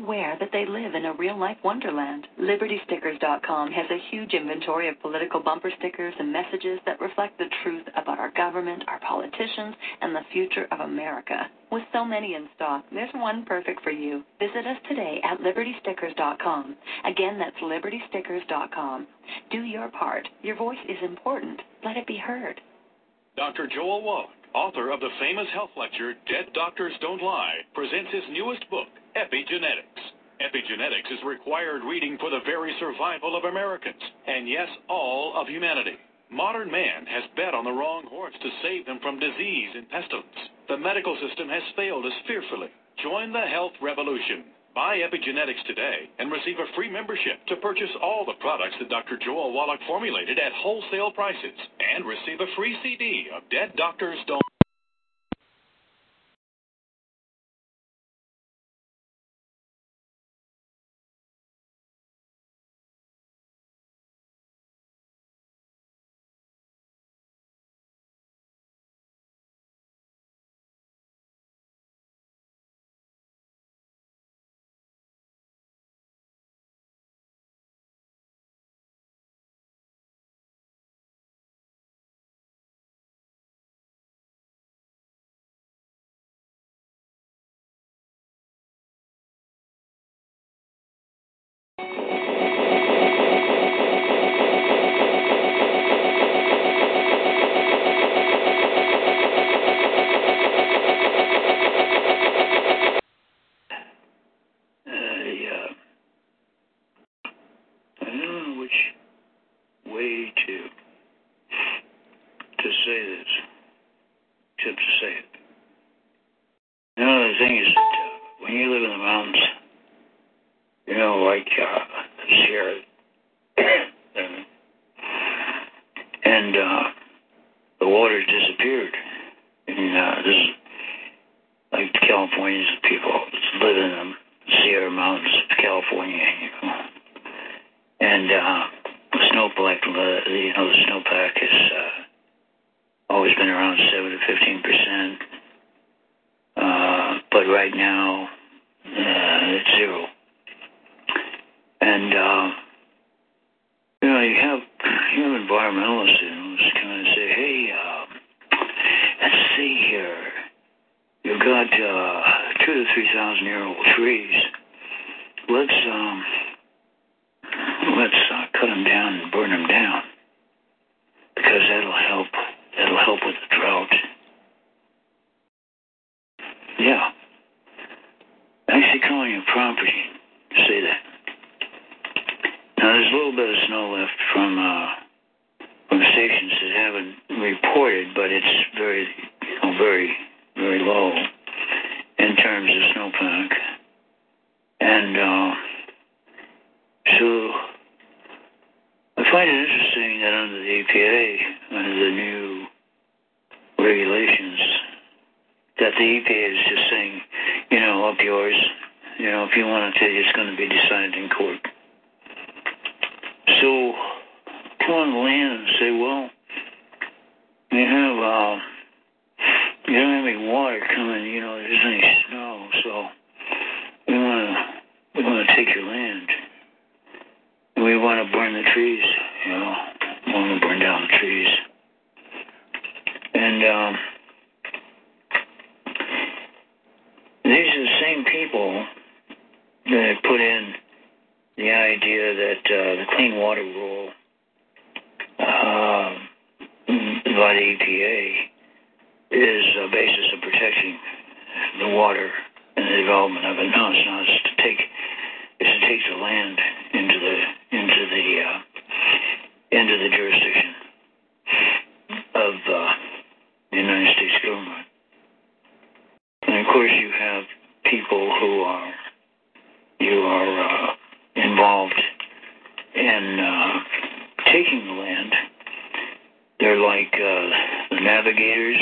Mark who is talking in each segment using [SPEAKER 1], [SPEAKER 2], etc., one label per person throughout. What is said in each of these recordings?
[SPEAKER 1] aware that they live in a real-life wonderland. LibertyStickers.com has a huge inventory of political bumper stickers and messages that reflect the truth about our government, our politicians, and the future of America. With so many in stock, there's one perfect for you. Visit us today at LibertyStickers.com. Again, that's LibertyStickers.com. Do your part. Your voice is important. Let it be heard.
[SPEAKER 2] Dr. Joel Wallach, author of the famous health lecture Dead Doctors Don't Lie, presents his newest book, Epigenetics. Epigenetics is required reading for the very survival of Americans, and yes, all of humanity. Modern man has bet on the wrong horse to save them from disease and pestilence. The medical system has failed us fearfully. Join the health revolution. Buy Epigenetics today and receive a free membership to purchase all the products that Dr. Joel Wallach formulated at wholesale prices and receive a free CD of Dead Doctors Don't
[SPEAKER 3] got uh, two to three thousand year old trees. Let's um, let's uh, cut them down and burn them down because that'll help. That'll help with the drought. Yeah, actually calling your property. Say that. Now there's a little bit of snow left from uh, from stations that haven't reported, but it's very, you know, very very low terms of snowpack. And uh, so I find it interesting that under the EPA, under the new regulations, that the EPA is just saying, you know, up yours. You know, if you want to, it's going to be decided in court. So come on the land and say, well, you have. Uh, you don't have any water coming, you know, there isn't any snow, so we want to we want to take your land. And we want to burn the trees, you know, we want to burn down the trees. And um, these are the same people that put in the idea that uh, the clean water rule uh, by the EPA is a basis of protecting the water in the development of it. No, it's not. It's to take it's to take the land into the into the uh, into the jurisdiction of uh, the United States government. And of course, you have people who are you are uh, involved in uh, taking the land. They're like uh, the navigators.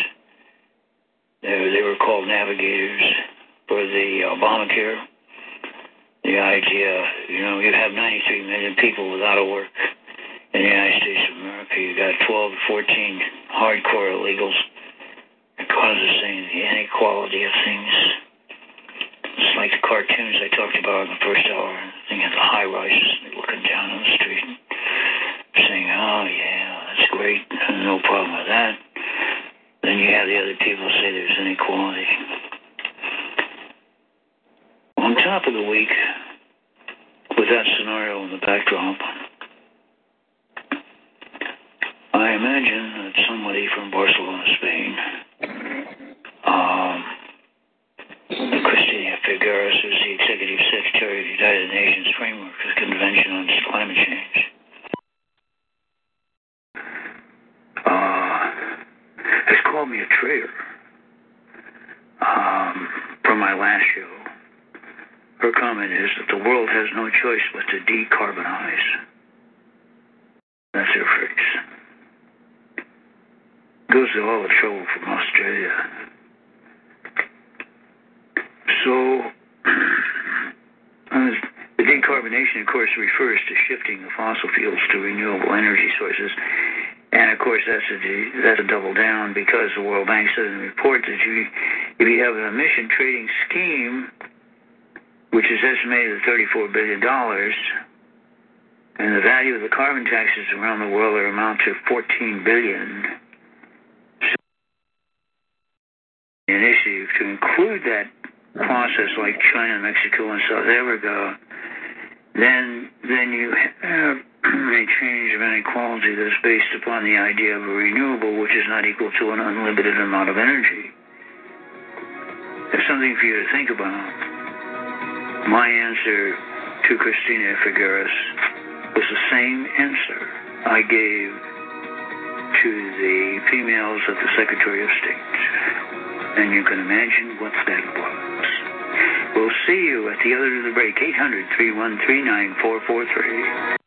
[SPEAKER 3] They, they were called navigators for the uh, Obamacare. The idea, uh, you know, you have 93 million people without a work in the United States of America. You got 12 to 14 hardcore illegals. It causes things, the inequality of things. It's like the cartoons I talked about in the first hour. Thing of the high rises, looking down on the street, saying, "Oh yeah, that's great, no problem with that." Then you have the other people say there's inequality. Top of the week, with that scenario in the backdrop, I imagine that somebody from Barcelona, Spain, um, Christina Figueres, who's the Executive Secretary of the United Nations Framework Convention on Climate Change, uh, has called me a traitor um, from my last show. Her comment is that the world has no choice but to decarbonize. That's her phrase. Goes to all the trouble from Australia. So, uh, the decarbonation, of course, refers to shifting the fossil fuels to renewable energy sources. And of course, that's a that's a double down because the World Bank said in the report that you, if you have an emission trading scheme, which is estimated at 34 billion dollars, and the value of the carbon taxes around the world are amount to 14 billion. So to include that process like China, Mexico, and South Africa, then then you have a change of inequality that's based upon the idea of a renewable which is not equal to an unlimited amount of energy. There's something for you to think about. My answer to Christina Figueres was the same answer I gave to the females of the Secretary of State. And you can imagine what that was. We'll see you at the other end of the break, 800 313 9443.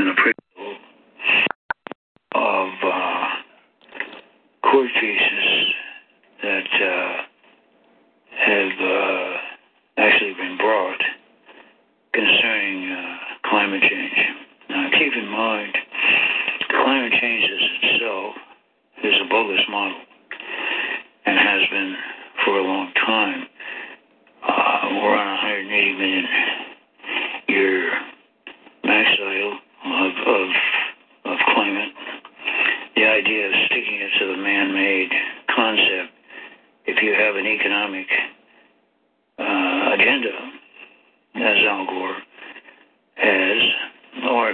[SPEAKER 3] an appraisal of uh, court fees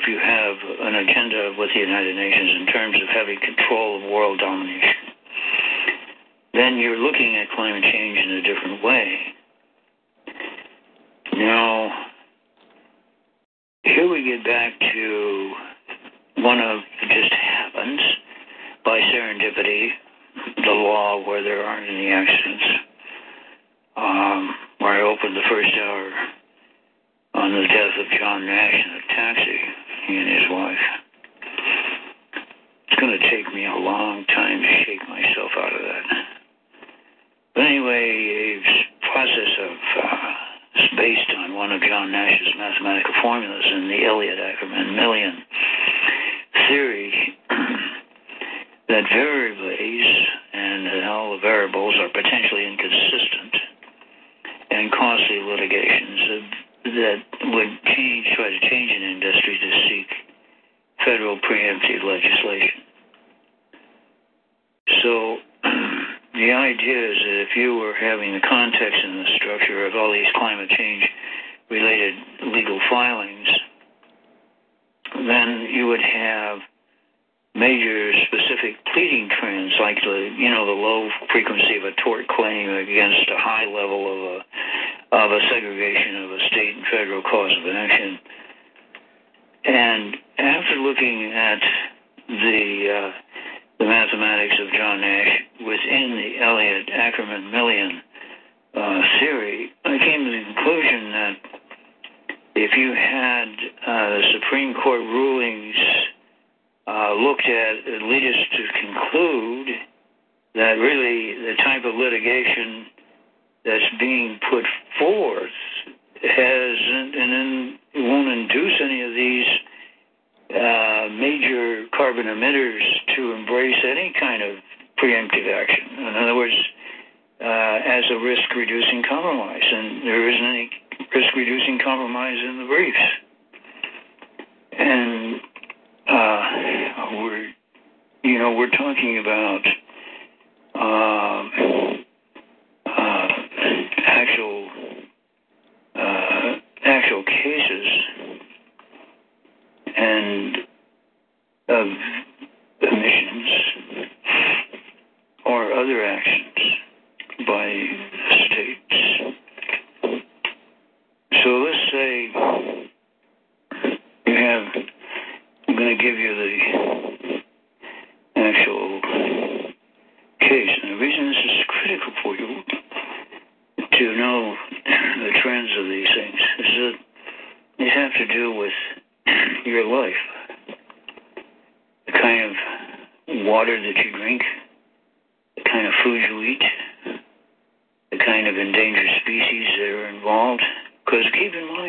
[SPEAKER 3] you have an agenda with the United Nations in terms of having control of world domination, then you're looking at climate change in a different way. Now, here we get back to one of just happens by serendipity, the law where there aren't any accidents.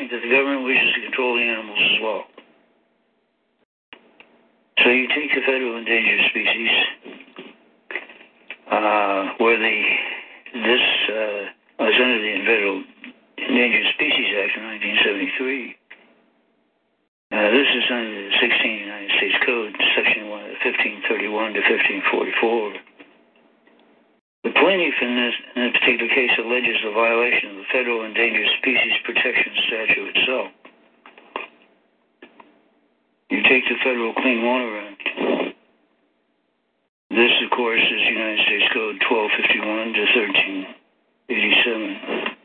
[SPEAKER 3] that the government wishes to control the animals as well. So you take the federal endangered species, uh, where the this uh, was under the federal Endangered Species Act of 1973. Uh, this is under the 16 United States Code, Section 1, 1531 to 1544. The plaintiff in this particular case alleges the violation of the Federal Endangered Species Protection Statute itself. You take the Federal Clean Water Act. This, of course, is United States Code 1251 to 1387.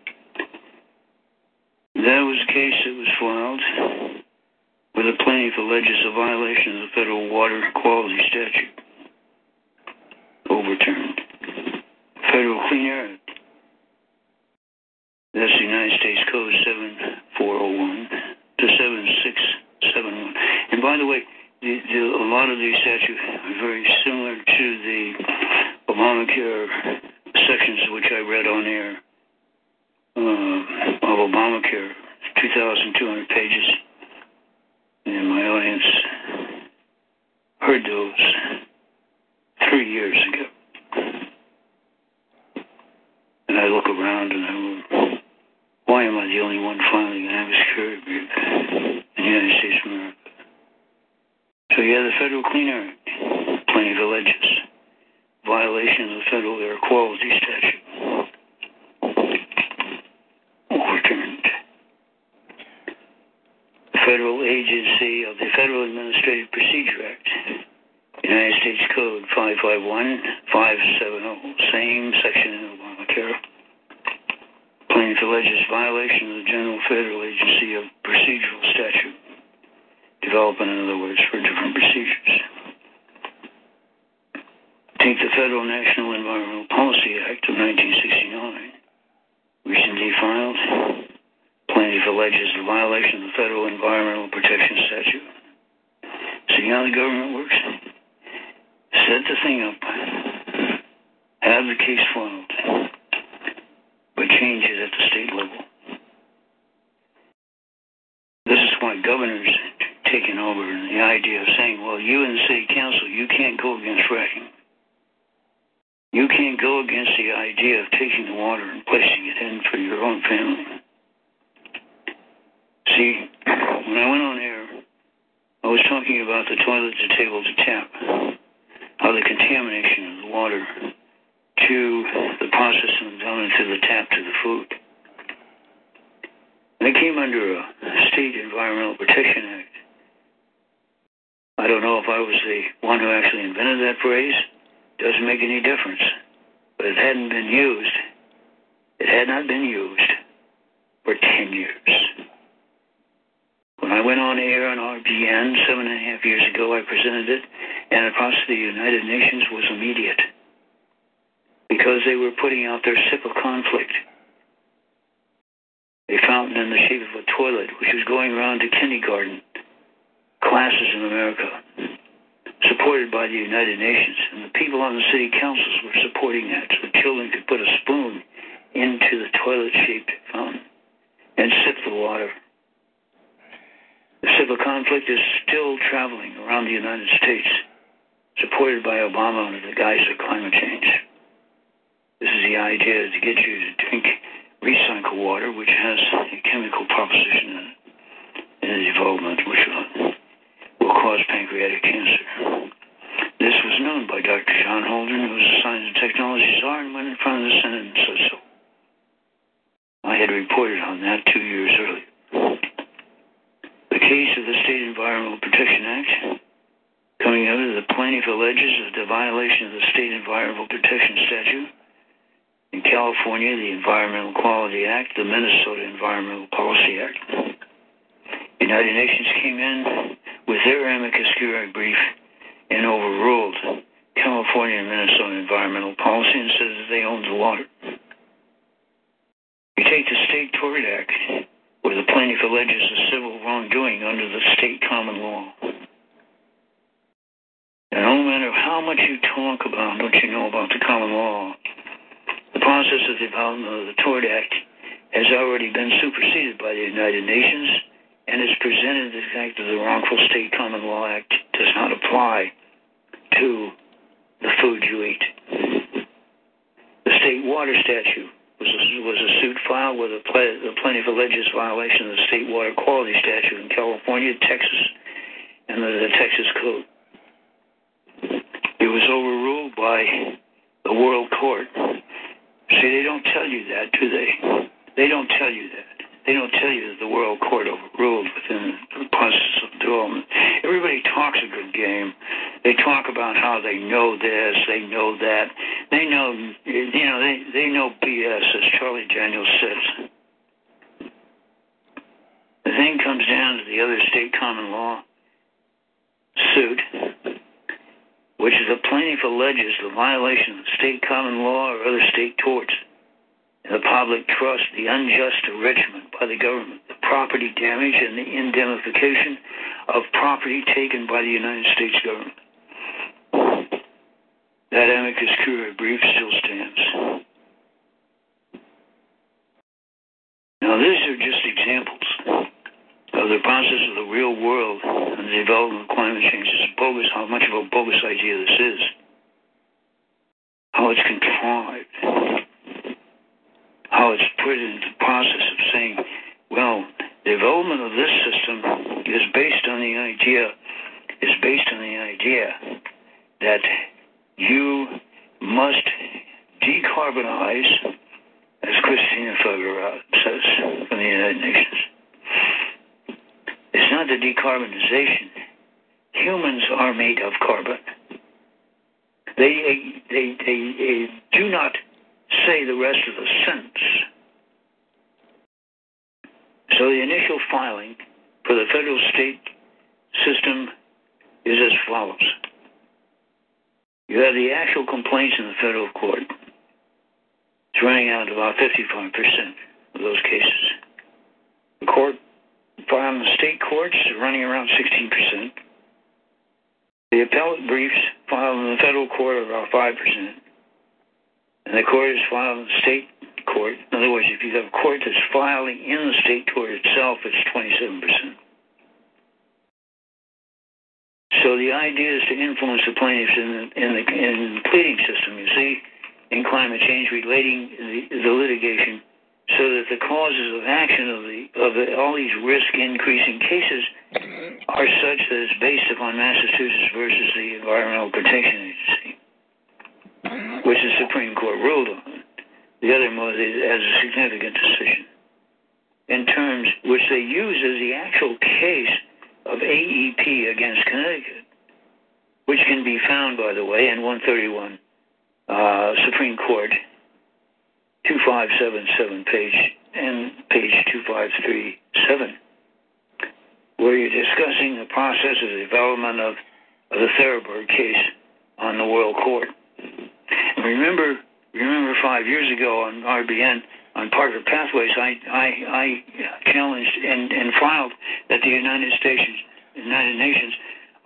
[SPEAKER 3] That was a case that was filed where the plaintiff alleges a violation of the Federal Water Quality Statute overturned. Federal Clean Air. That's the United States Code 7401 to 7671. And by the way, the, the, a lot of these statutes are very similar to the Obamacare sections which I read on air uh, of Obamacare, 2,200 pages. And my audience heard those three years ago. And I look around and I go, why am I the only one filing an amicus in the United States of America? So you have the Federal Clean Air Act, plenty of alleges, violation of the Federal Air Quality Statute, overturned. The Federal Agency of the Federal Administrative Procedure Act, United States Code 551 570, same section in Obamacare. Plaintiff alleges violation of the General Federal Agency of Procedural Statute, developing, in other words, for different procedures. Take the Federal National Environmental Policy Act of 1969, recently filed. Plaintiff alleges the violation of the Federal Environmental Protection Statute. See how the government works? Set the thing up, have the case filed, but change it at the state level. This is why governors taking over and the idea of saying, well, you and the city council, you can't go against fracking. You can't go against the idea of taking the water and placing it in for your own family. See, when I went on air, I was talking about the toilet to table to tap, how the contamination of the water to the process and down into the tap to the food. And it came under a state environmental protection act. I don't know if I was the one who actually invented that phrase. Doesn't make any difference. But it hadn't been used. It had not been used for 10 years. When I went on air on RBN seven and a half years ago, I presented it, and of the United Nations was immediate because they were putting out their SIPA conflict. A fountain in the shape of a toilet, which was going around to kindergarten classes in America, supported by the United Nations. And the people on the city councils were supporting that so the children could put a spoon into the toilet shaped fountain and sip the water. The civil conflict is still traveling around the United States, supported by Obama under the guise of climate change. This is the idea to get you to drink recycled water, which has a chemical proposition in in the development, which will, will cause pancreatic cancer. This was known by Dr. John Holdren, who was a science and technology czar, and went in front of the Senate and said so. I had reported on that two years earlier. The case of the State Environmental Protection Act, coming out of the plaintiff alleges of the violation of the State Environmental Protection Statute. In California, the Environmental Quality Act, the Minnesota Environmental Policy Act. United Nations came in with their amicus curiae brief and overruled California and Minnesota environmental policy and said that they owned the water. You take the State Tort Act, where the plaintiff alleges a civil wrongdoing under the state common law. And no matter how much you talk about what you know about the common law, process of development of the Tort Act has already been superseded by the United Nations and is presented the fact that the Wrongful State Common Law Act does not apply to the food you eat. The state water statute was a, was a suit filed with a, ple- the plaintiff alleges violation of the state water quality statute in California, Texas, and the, the Texas Code. It was overruled by the World Court. See, they don't tell you that, do they? They don't tell you that. They don't tell you that the World Court overruled within the process of development. Everybody talks a good game. They talk about how they know this, they know that. They know, you know, they, they know BS, as Charlie Daniels says. The thing comes down to the other state common law suit, which is the plaintiff alleges the violation of state common law or other state torts. The public trust, the unjust enrichment by the government, the property damage, and the indemnification of property taken by the United States government. That amicus curiae brief still stands. Now, these are just examples of the process of the real world and the development of climate change. It's bogus how much of a bogus idea this is. How it's contrived. How it's put into the process of saying, well, the development of this system is based on the idea is based on the idea that you must decarbonize, as Christina Figueroa says from the United Nations. The decarbonization. Humans are made of carbon. They, they, they, they do not say the rest of the sentence. So the initial filing for the federal state system is as follows. You have the actual complaints in the federal court. It's running out about 55% of those cases. The court filed in the state courts running around 16%. The appellate briefs filed in the federal court are about 5%. And the court is filed in the state court. In other words, if you have a court that's filing in the state court itself, it's 27%. So the idea is to influence the plaintiffs in the, in the, in the pleading system, you see, in climate change relating the, the litigation so that the causes of action of the of the, all these risk increasing cases are such that it's based upon Massachusetts versus the Environmental Protection Agency, which the Supreme Court ruled on. The other was as a significant decision in terms which they use as the actual case of AEP against Connecticut, which can be found, by the way, in 131 uh, Supreme Court 2577 page and page 2537, where you're discussing the process of the development of, of the Theraberg case on the World Court. And remember, remember five years ago on RBN on Parker Pathways, I, I, I challenged and, and filed that the United States, United Nations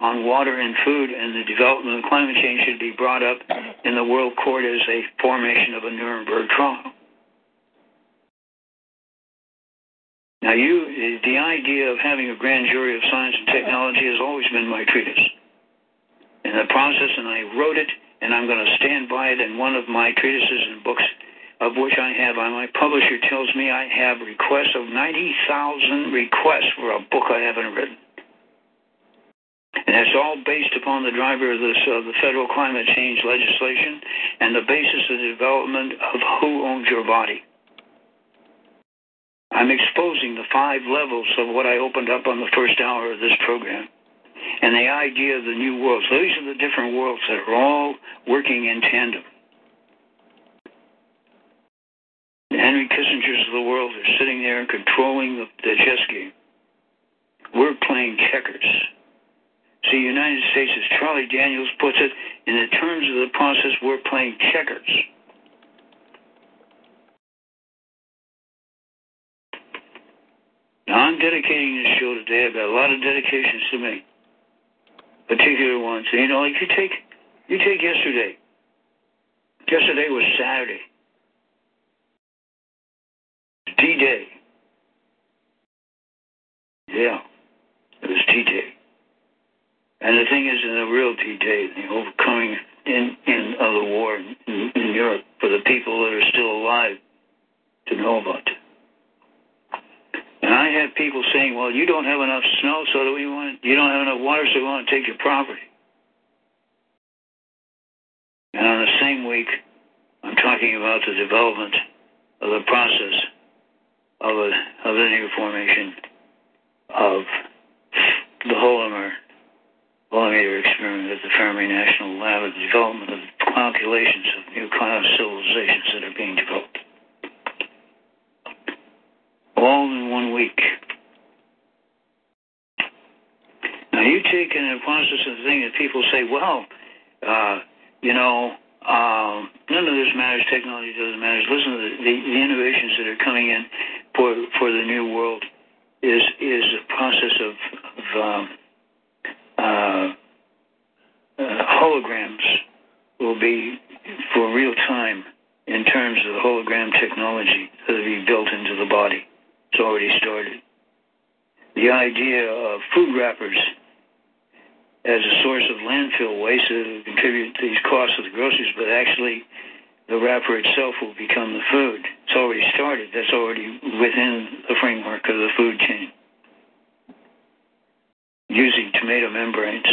[SPEAKER 3] on water and food and the development of climate change should be brought up in the World Court as a formation of a Nuremberg trial. Now, you, the idea of having a grand jury of science and technology has always been my treatise. In the process, and I wrote it, and I'm going to stand by it in one of my treatises and books, of which I have, uh, my publisher tells me I have requests of 90,000 requests for a book I haven't written. And it's all based upon the driver of this, uh, the federal climate change legislation and the basis of the development of who owns your body. I'm exposing the five levels of what I opened up on the first hour of this program and the idea of the new worlds. These are the different worlds that are all working in tandem. The Henry Kissingers of the world are sitting there and controlling the, the chess game. We're playing checkers. See, United States, as Charlie Daniels puts it, in the terms of the process, we're playing checkers. Now, I'm dedicating this show today. I've got a lot of dedications to make, particular ones. You know, like you take, you take yesterday. Yesterday was Saturday. D-Day. Yeah, it was D-Day. And the thing is, in the real D-Day, the overcoming in, in of the war in, in Europe for the people that are still alive to know about. And I have people saying, "Well, you don't have enough snow, so do we want? You don't have enough water, so we want to take your property." And on the same week, I'm talking about the development of the process of a of the new formation of the Holometer Millimeter experiment at the Fermi National Lab of the development of calculations of new cloud civilizations that are being developed. All in one week. Now you take an the process thing that people say, well, uh, you know, um, none of this matters. Technology doesn't matter. Listen to the, the, the innovations that are coming in for for the new world. Is is a process of, of um, uh, uh, holograms will be for real time in terms of the hologram technology that will be built into the body. It's already started. The idea of food wrappers as a source of landfill waste that contribute to these costs of the groceries, but actually the wrapper itself will become the food. It's already started. That's already within the framework of the food chain. Using tomato membranes.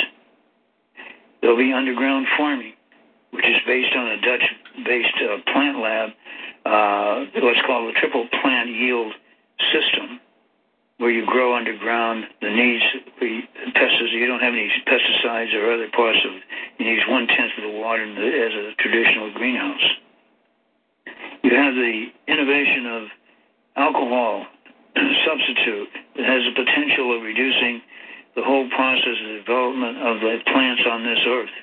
[SPEAKER 3] There'll be underground farming, which is based on a Dutch-based uh, plant lab, uh, what's called a triple plant yield system, where you grow underground, the needs pesticides. You don't have any pesticides or other parts of. You need one tenth of the water as a traditional greenhouse. You have the innovation of alcohol substitute that has the potential of reducing the whole process of development of the plants on this earth.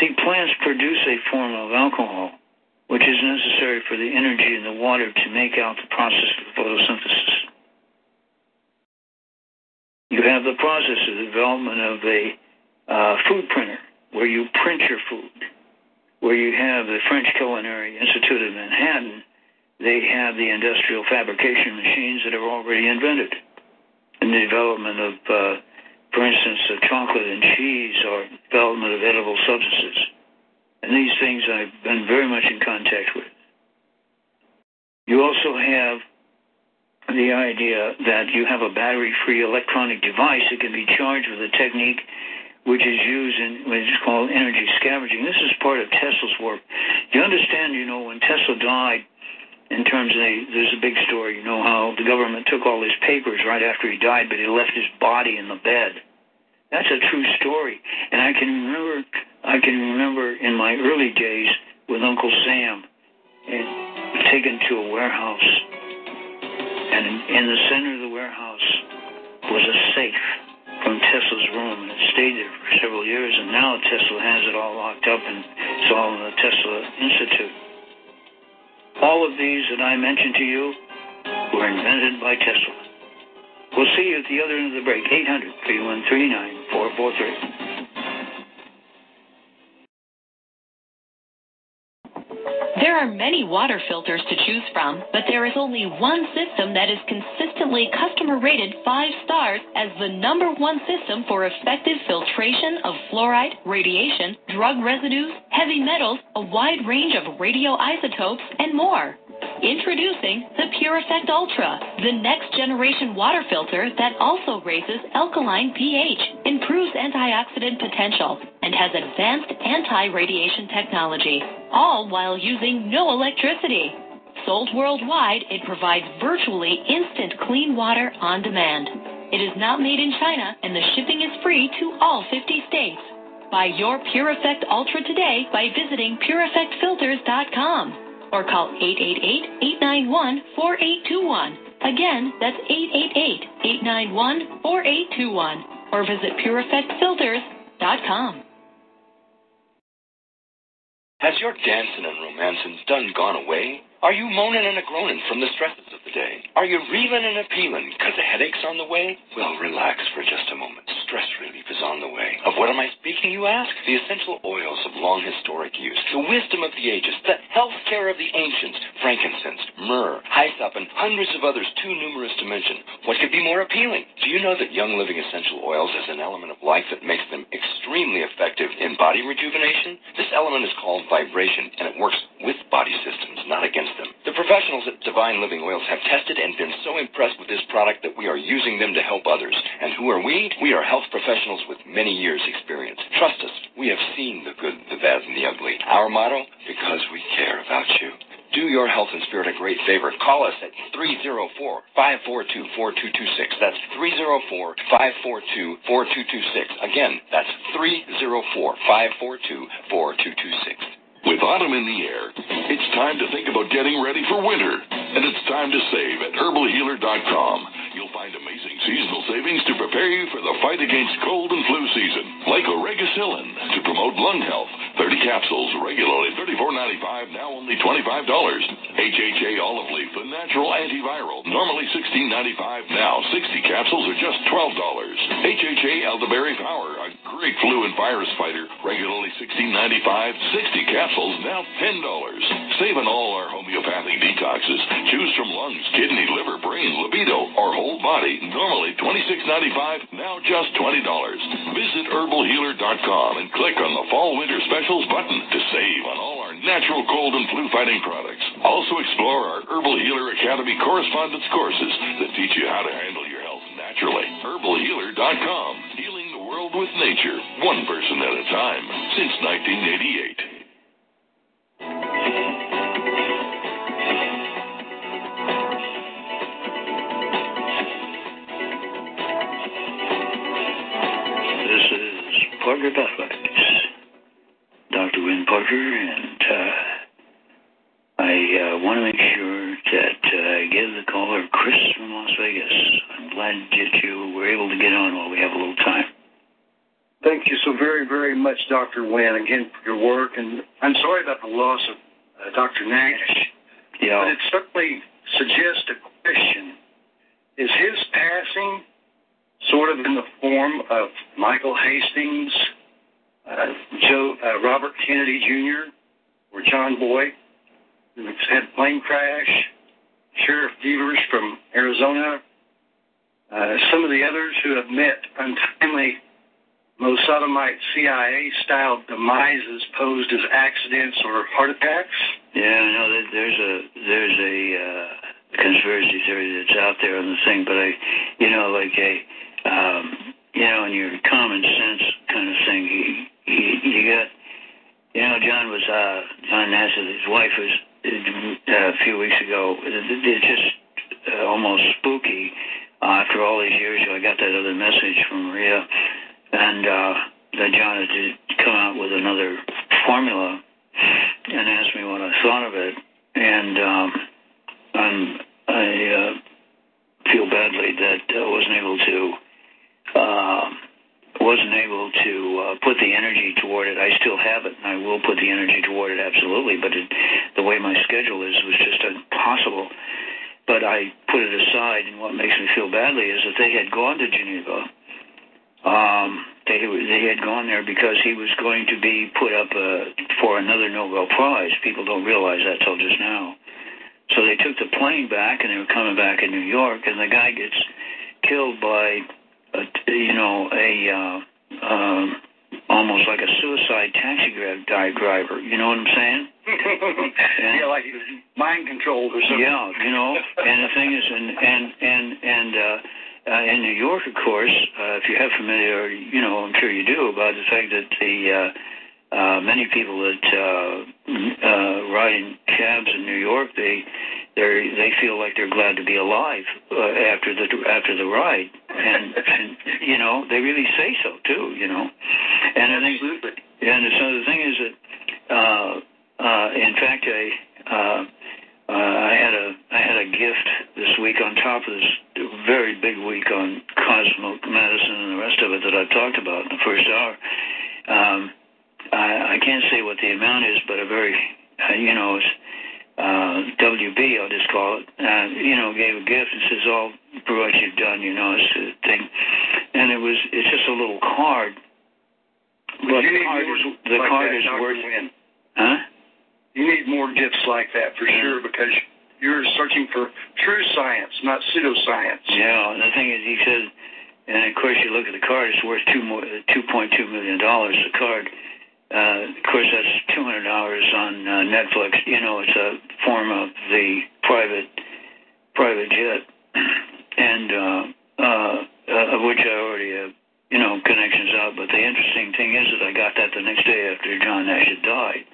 [SPEAKER 3] See, plants produce a form of alcohol, which is necessary for the energy in the water to make out the process of photosynthesis. You have the process of development of a uh, food printer where you print your food, where you have the French Culinary Institute of Manhattan. They have the industrial fabrication machines that are already invented. And the development of, uh, for instance, uh, chocolate and cheese or development of edible substances. And these things I've been very much in contact with. You also have the idea that you have a battery free electronic device that can be charged with a technique which is used in what is called energy scavenging. This is part of Tesla's work. You understand, you know, when Tesla died, in terms of the, there's a big story, you know, how the government took all his papers right after he died, but he left his body in the bed. That's a true story. And I can remember, I can remember in my early days with Uncle Sam and taken to a warehouse and in the center of the warehouse was a safe from Tesla's room, and it stayed there for several years. And now Tesla has it all locked up, and it's all in the Tesla Institute. All of these that I mentioned to you were invented by Tesla. We'll see you at the other end of the break. 800 313 9443.
[SPEAKER 1] Are many water filters to choose from, but there is only one system that is consistently customer rated five stars as the number one system for effective filtration of fluoride, radiation, drug residues, heavy metals, a wide range of radioisotopes, and more. Introducing the Pure Effect Ultra, the next generation water filter that also raises alkaline pH, improves antioxidant potential, and has advanced anti radiation technology, all while using no electricity. Sold worldwide, it provides virtually instant clean water on demand. It is not made in China, and the shipping is free to all 50 states. Buy your Pure Effect Ultra today by visiting PureEffectFilters.com or call 888-891-4821. Again, that's 888-891-4821 or visit pureeffectfilters.com.
[SPEAKER 4] Has your dancing and romancing done gone away? Are you moaning and a groaning from the stresses of the day? Are you reeling and appealing because the headache's on the way? Well, relax for just a moment. Stress relief is on the way. Of what am I speaking, you ask? The essential oils of long historic use, the wisdom of the ages, the health care of the ancients, frankincense, myrrh, hyssop, and hundreds of others too numerous to mention. What could be more appealing? Do you know that Young Living Essential Oils has an element of life that makes them extremely effective in body rejuvenation? This element is called vibration, and it works with body systems, not against The professionals at Divine Living Oils have tested and been so impressed with this product that we are using them to help others. And who are we? We are health professionals with many years' experience. Trust us, we have seen the good, the bad, and the ugly. Our motto? Because we care about you. Do your health and spirit a great favor. Call us at 304-542-4226. That's 304-542-4226. Again, that's 304-542-4226.
[SPEAKER 5] With autumn in the air, it's time to think about getting ready for winter. And it's time to save at herbalhealer.com. You'll find amazing seasonal savings to prepare you for the fight against cold and flu season, like oregacillin to promote lung health, 30 capsules, regularly $34.95, now only $25. HHA olive leaf, the natural antiviral, normally $16.95, now 60 capsules are just $12. HHA elderberry power, great flu and virus fighter, regularly $16.95, 60 capsules, now $10. Save on all our homeopathic detoxes. Choose from lungs, kidney, liver, brain, libido, or whole body, normally $26.95, now just $20. Visit herbalhealer.com and click on the Fall Winter Specials button to save on all our natural cold and flu fighting products. Also explore our Herbal Healer Academy correspondence courses that teach you how to handle your health naturally. Herbalhealer.com, world with nature, one person at a time, since 1988.
[SPEAKER 3] This is Parker Buffett. Dr. Winn Parker, and uh, I uh, want to make sure that uh, I give the caller Chris from Las Vegas. I'm glad that you were able to get on while we have a little time.
[SPEAKER 6] Thank you so very, very much, Dr. Winn, again for your work. And I'm sorry about the loss of uh, Dr. Nash.
[SPEAKER 3] Yeah.
[SPEAKER 6] But it certainly suggests a question. Is his passing sort of in the form of Michael Hastings, uh, Joe uh, Robert Kennedy Jr. or John Boyd, who's had a plane crash, Sheriff Devers from Arizona, uh, some of the others who have met untimely Mosadamite CIA-style demises posed as accidents or heart attacks.
[SPEAKER 3] Yeah, that there's a there's a uh, conspiracy theory that's out there on the thing, but I, you know, like a, um, you know, in your common sense kind of thing, he you, you got, you know, John was, uh, John Nassif, his wife was uh, a few weeks ago. It's just uh, almost spooky. Uh, after all these years, I got that other message from Maria, and uh, that John had come out with another formula and asked me what I thought of it. And um, I'm, I uh, feel badly that I wasn't able to. Uh, wasn't able to uh, put the energy toward it. I still have it, and I will put the energy toward it absolutely. But it, the way my schedule is was just impossible. But I put it aside, and what makes me feel badly is that they had gone to Geneva. Um, they they had gone there because he was going to be put up uh, for another Nobel Prize. People don't realize that till just now. So they took the plane back, and they were coming back in New York, and the guy gets killed by a, you know, a uh, um, almost like a suicide taxi driver. You know what I'm saying?
[SPEAKER 6] and, yeah, like he was mind controlled or something.
[SPEAKER 3] Yeah, you know. and the thing is, and and and and uh, uh, in New York, of course, uh, if you have familiarity, you know, I'm sure you do about the fact that the uh, uh, many people that uh, uh, ride in cabs in New York, they they they feel like they're glad to be alive uh, after the after the ride, and, and you know they really say so too. You know, and I think and so the thing is that uh, uh, in fact I. Uh, uh, I had a I had a gift this week on top of this very big week on cosmic medicine and the rest of it that I talked about in the first hour. Um, I, I can't say what the amount is, but a very, uh, you know, it's, uh, WB, I'll just call it, uh, you know, gave a gift and says, all for what you've done, you know, it's a thing. And it was, it's just a little card.
[SPEAKER 6] But
[SPEAKER 3] the card is, the
[SPEAKER 6] like
[SPEAKER 3] card
[SPEAKER 6] that,
[SPEAKER 3] is
[SPEAKER 6] Dr.
[SPEAKER 3] worth,
[SPEAKER 6] Winn.
[SPEAKER 3] huh?
[SPEAKER 6] You need more gifts like that for sure because you're searching for true science, not pseudoscience.
[SPEAKER 3] Yeah, and the thing is, he said, and of course, you look at the card; it's worth two more, two point two million dollars. The card, uh, of course, that's two hundred dollars on uh, Netflix. You know, it's a form of the private private jet, and uh, uh, uh, of which I already have, you know, connections out. But the interesting thing is that I got that the next day after John Nash had died,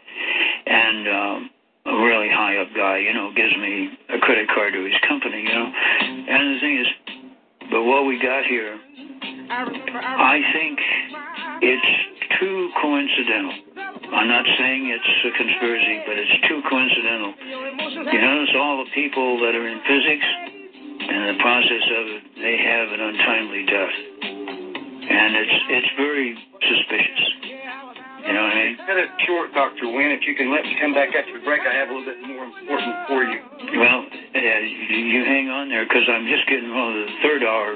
[SPEAKER 3] and. Um, a really high up guy, you know, gives me a credit card to his company, you know. And the thing is, but what we got here, I think it's too coincidental. I'm not saying it's a conspiracy, but it's too coincidental. You notice all the people that are in physics, and the process of it, they have an untimely death. And it's it's very suspicious. You know what I mean?
[SPEAKER 6] It's got cut it short, Dr. Winn. If you can let me come back after the break, I have a little bit more important for you.
[SPEAKER 3] Well, uh, you hang on there because I'm just getting well. The third hour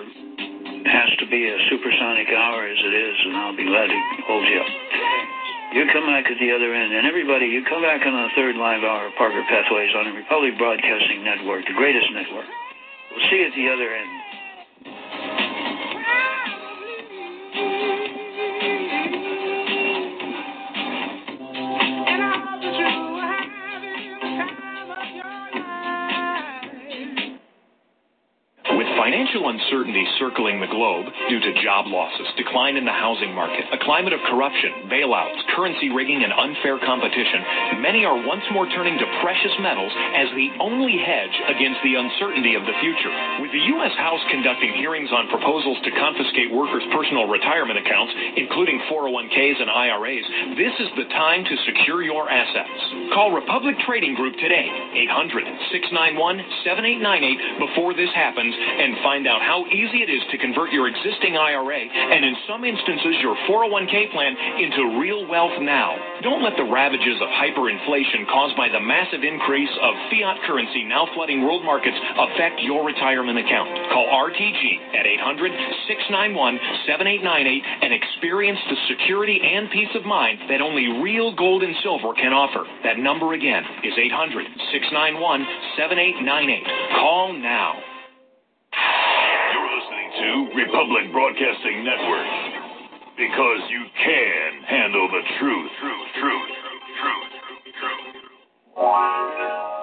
[SPEAKER 3] has to be a supersonic hour as it is, and I'll be glad to hold you up. You come back at the other end, and everybody, you come back on the third live hour of Parker Pathways on the Republic Broadcasting Network, the greatest network. We'll see you at the other end.
[SPEAKER 2] Financial uncertainty circling the globe due to job losses, decline in the housing market, a climate of corruption, bailouts, currency rigging, and unfair competition, many are once more turning to precious metals as the only hedge against the uncertainty of the future. With the U.S. House conducting hearings on proposals to confiscate workers' personal retirement accounts, including 401ks and IRAs, this is the time to secure your assets. Call Republic Trading Group today, 800 691 7898 before this happens and find out how easy it is to convert your existing IRA and in some instances your 401k plan into real wealth now. Don't let the ravages of hyperinflation caused by the massive increase of fiat currency now flooding world markets affect your retirement account. Call RTG at 800 691 7898 and experience the security and peace of mind that only real gold and silver can offer. That number again is 800 691 7898. Call now.
[SPEAKER 7] Listening to Republic Broadcasting Network. Because you can handle the truth. Truth, truth, truth, truth, truth.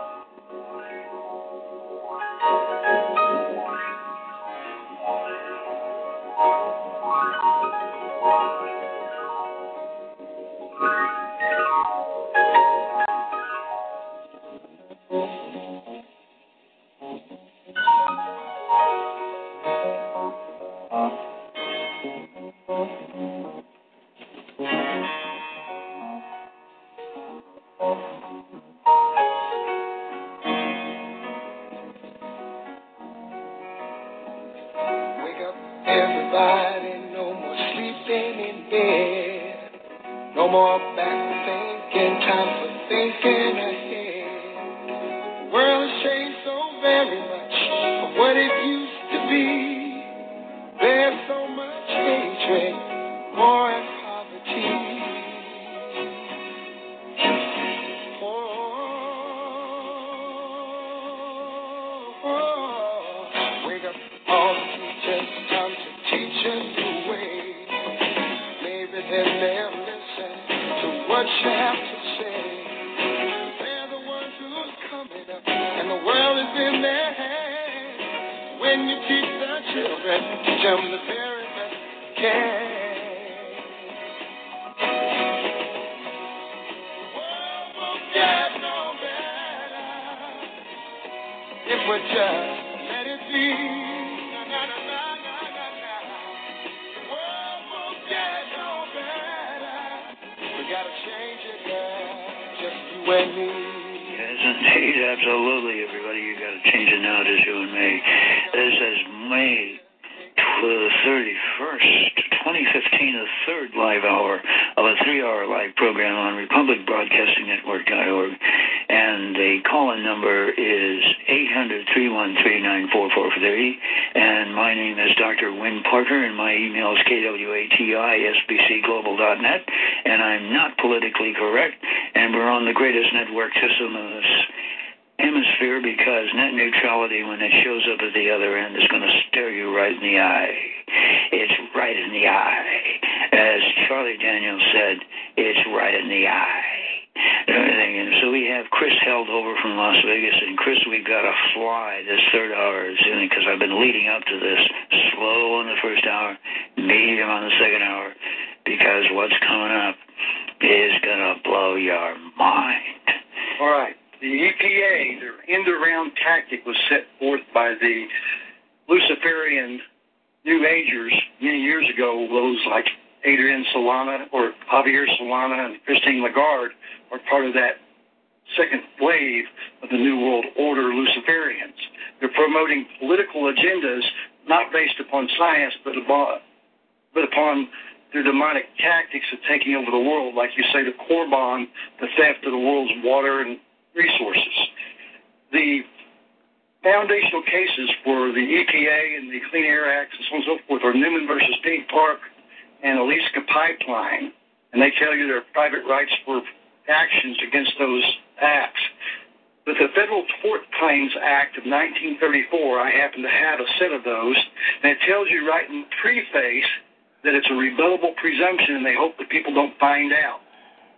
[SPEAKER 6] People don't find out.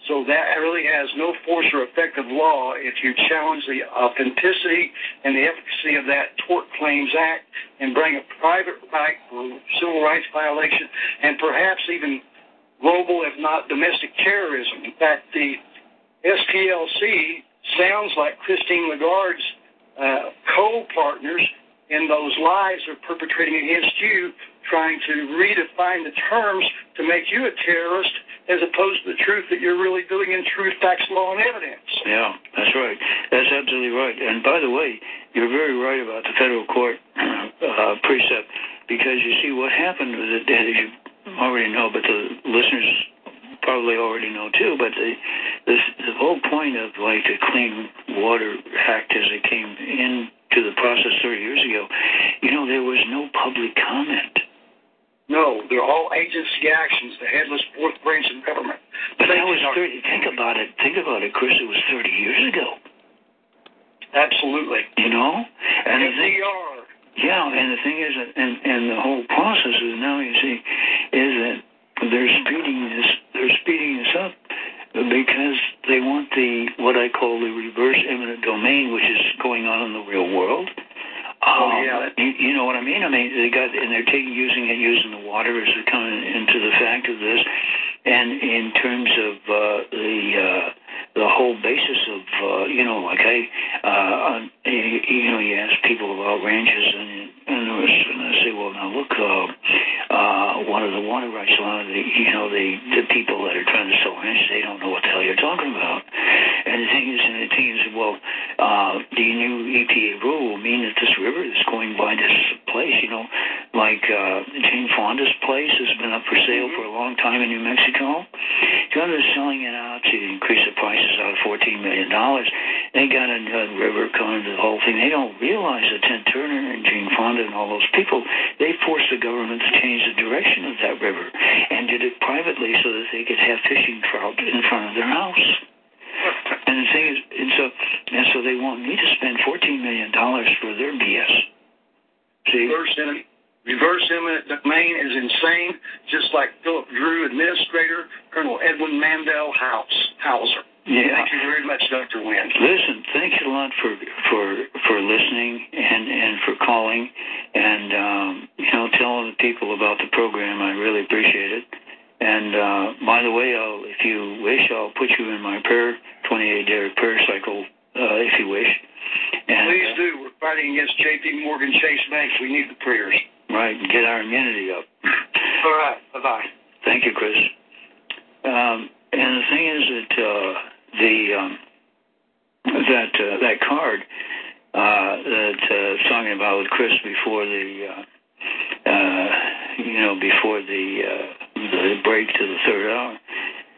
[SPEAKER 6] So that really has no force or effect of law if you challenge the authenticity and the efficacy of that Tort Claims Act and bring a private right for civil rights violation and perhaps even global, if not domestic terrorism. In fact, the SPLC sounds like Christine Lagarde's uh, co-partners in those lies they're perpetrating against you, trying to redefine the terms to make you a terrorist as opposed to the truth that you're really doing in truth, facts, law, and evidence.
[SPEAKER 3] Yeah, that's right. That's absolutely right. And by the way, you're very right about the federal court uh, precept because you see what happened with it, as you already know, but the listeners probably already know too. But the the, the whole point of like the Clean Water Act as it came into the process 30 years ago, you know, there was no public comment.
[SPEAKER 6] No, they're all agency actions, the headless fourth branch of government.
[SPEAKER 3] But that was 30. Think about it. Think about it, Chris. It was 30 years ago.
[SPEAKER 6] Absolutely.
[SPEAKER 3] You know, and the thing,
[SPEAKER 6] FDR.
[SPEAKER 3] yeah, and the thing is, that, and and the whole process is now you see, is that they're speeding this, they're speeding this up because they want the what I call the reverse eminent domain, which is going on in the real world.
[SPEAKER 6] Oh,
[SPEAKER 3] Um,
[SPEAKER 6] yeah.
[SPEAKER 3] You, you know what I mean? I mean, they got and they're taking using it, using the water as they're coming into the fact of this, and in terms of uh, the uh, the whole basis of uh, you know, like I, uh, you, you know, you ask people about ranches and and, was, and I say, well, now look, uh, uh, one of the water rights law, the you know, the the people that are trying to sell ranches, they don't know what the hell you're talking about. And the thing is, and the thing is, well, uh, the new EPA rule will mean that this river is going by this place, you know, like uh, Jane Fonda's place has been up for sale for a long time in New Mexico. They're selling it out to increase the prices out of $14 million. They got a, a river coming to the whole thing. They don't realize that Ted Turner and Jane Fonda and all those people, they forced the government to change the direction of that river and did it privately so that they could have fishing trout in front of their house. And the thing is, and so, and so they want me to spend $14 million for their BS. See?
[SPEAKER 6] Reverse reverse eminent domain is insane, just like Philip Dru, administrator, Colonel Edwin Mandel House, Hauser.
[SPEAKER 3] Yeah.
[SPEAKER 6] Thank you very much, Dr. Winn.
[SPEAKER 3] Listen, thanks a lot for for for listening and and for calling, and um, you know, telling the people about the program. I really appreciate it. And uh, by the way, I'll, if you wish, I'll put you in my prayer 28 day prayer cycle, uh, if you wish. And,
[SPEAKER 6] Please
[SPEAKER 3] uh,
[SPEAKER 6] do. We're fighting against J.P. Morgan Chase Bank. We need the prayers.
[SPEAKER 3] right, get our immunity up.
[SPEAKER 6] All right. Bye bye.
[SPEAKER 3] Thank you, Chris. Um, and the thing is that uh, the um, that uh, that card uh, that uh, I was talking about with Chris before the uh, uh, you know before the uh, the break to the third hour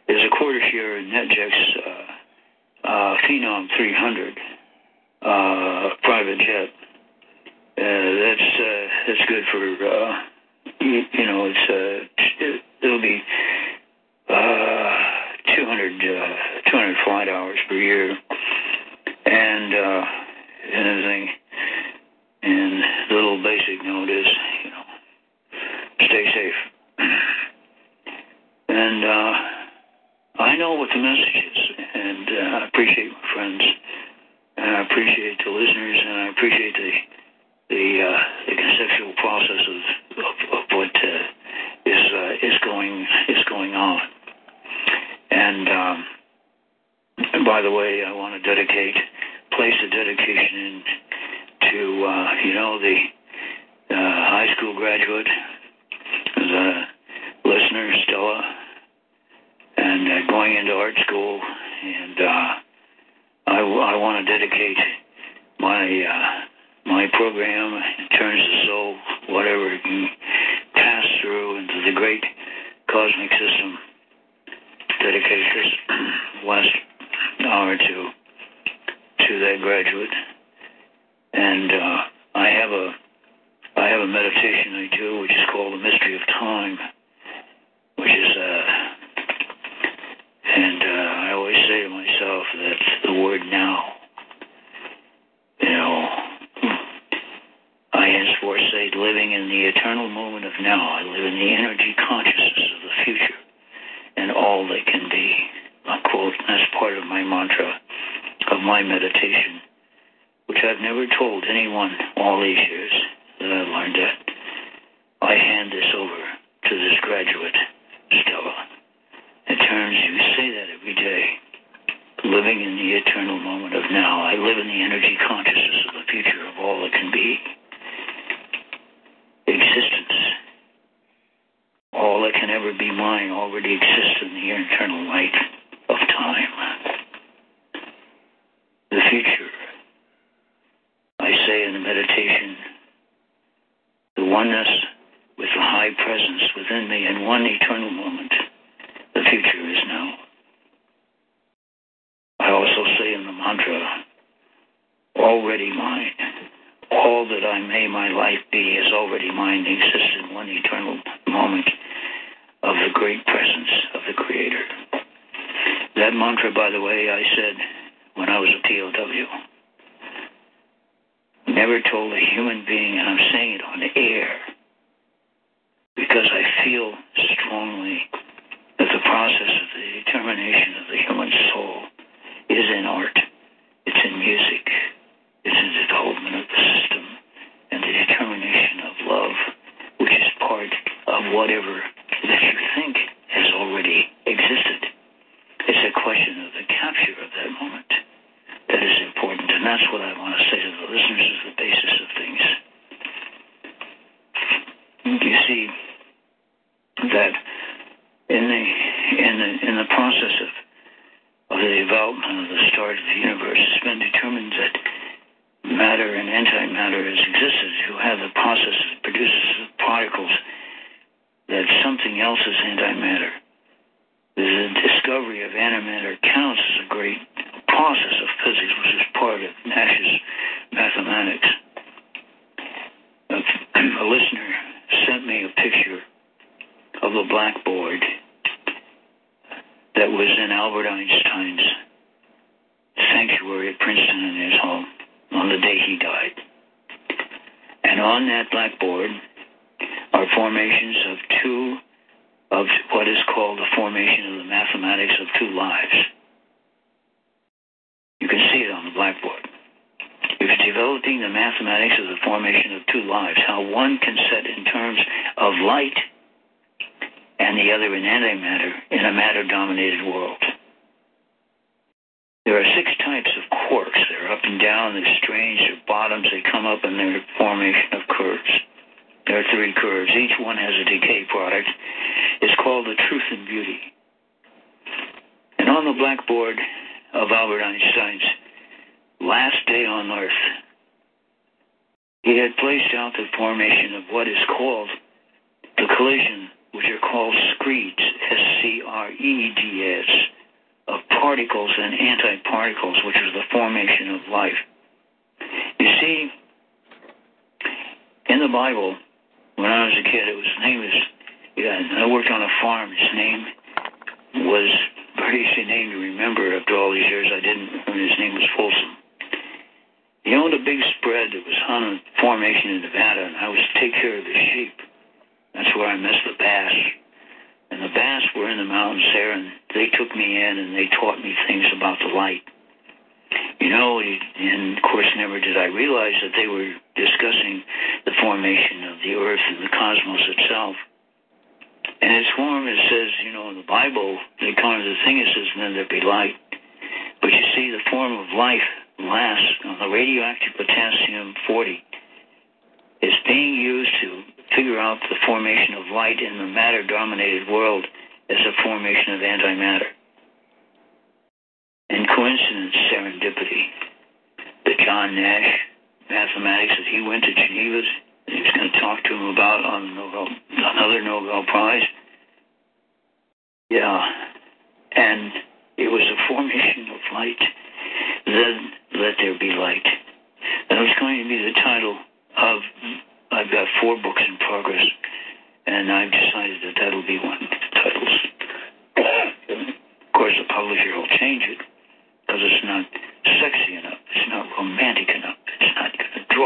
[SPEAKER 3] is a quarter share in NetJet's uh, uh, Phenom 300 uh, private jet. Uh, that's uh, that's good for uh, you, you know it's uh, it, it'll be uh, 200 uh, 200 flight hours per year, and uh, and everything. And the little basic note is, you know, stay safe. and uh, I know what the message is, and uh, I appreciate my friends, and I appreciate the listeners, and I appreciate the the uh, the conceptual process of of, of what uh, is uh, is going is going on. And um, by the way, I want to dedicate place a dedication in to uh, you know the uh, high school graduate, the listener Stella, and uh, going into art school, and uh, I, I want to dedicate my uh, my program terms of soul, whatever it can pass through into the great cosmic system dedicated this last hour to to that graduate. And uh, I have a I have a meditation I do, which is called the Mystery of Time, which is uh, and uh, I always say to myself that the word now. You know, I henceforth say, living in the eternal moment of now. I live in the energy consciousness of the future and all that can be. I quote, that's part of my mantra of my meditation, which I've never told anyone all these years that I learned that. I hand this over to this graduate, Stella. In terms, you say that every day. Living in the eternal moment of now. I live in the energy consciousness of the future of all that can be. All that can ever be mine already exists in the eternal light of time. The future. I say in the meditation, the oneness with the high presence within me in one eternal moment. The future is now. I also say in the mantra, already mine. All that I may my life be is already mine, exists in one eternal moment of the great presence of the Creator. That mantra, by the way, I said when I was a POW. Never told a human being, and I'm saying it on the air, because I feel strongly that the process of the determination of the human soul is in art, it's in music, it's in the development of the system, and the determination of love, which is part of whatever you think has already existed. It's a question of the capture of that moment that is important, and that's what I want to say to the listeners is the basis of things. You see that in the in the in the process of of the development of the start of the universe, it's been determined that matter and antimatter has existed. You have the process that produces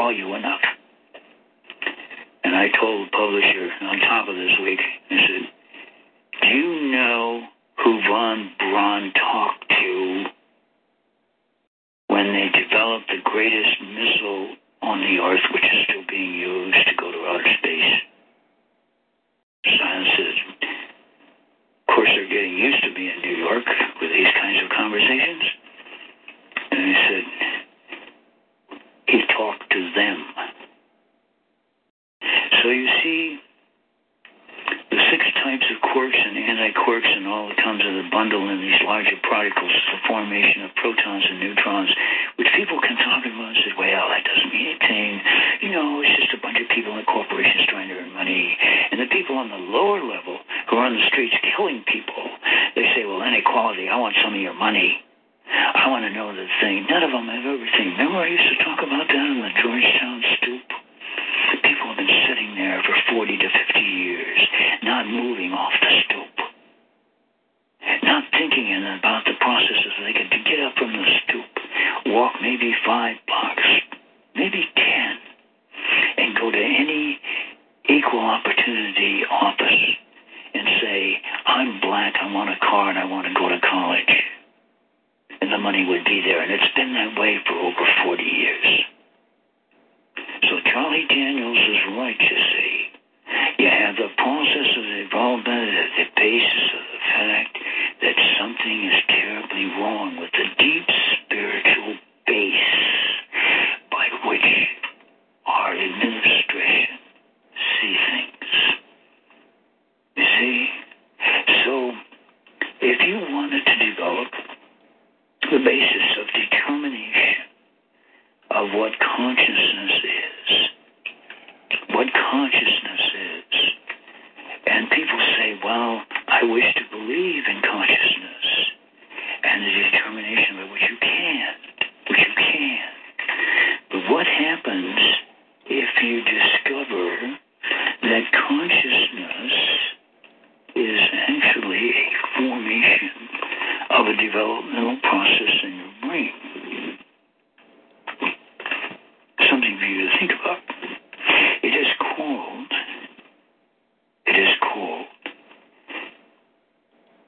[SPEAKER 3] going you enough. And I told the publisher on top of this week, I said, Do you know who von Braun talked to when they developed the greatest missile on the Earth, which is still being used to go to outer space? Simon says, Of course, they're getting used to me in New York with these kinds of conversations. And he said, He talked to them. So you see, the six types of quarks and anti-quarks and all that comes in the bundle in these larger particles the formation of protons and neutrons, which people can talk about and say, well, that doesn't mean anything. You know, it's just a bunch of people in corporations trying to earn money. And the people on the lower level who are on the streets killing people, they say, well, inequality, I want some of your money. I want to know the thing. None of them have everything. Remember I used to talk about that on the Georgetown stoop? There for 40 to 50 years, not moving off the stoop, not thinking about the processes they could get up from the stoop, walk maybe five blocks, maybe 10, and go to any equal opportunity office and say, I'm black, I want a car, and I want to go to college. And the money would be there. And it's been that way for over 40 years. So Charlie Daniels is right, you see. You have the process of development at the basis of the fact that something is terribly wrong with the deep spiritual base by which our administration see things. You see? So if you wanted to develop the basis of determination of what consciousness is, consciousness is. And people say, well, I wish to believe in consciousness and the determination by which you can, which you can. But what happens if you discover that consciousness is actually a formation of a developmental process in your brain? Something for you to think about. It is called, it is called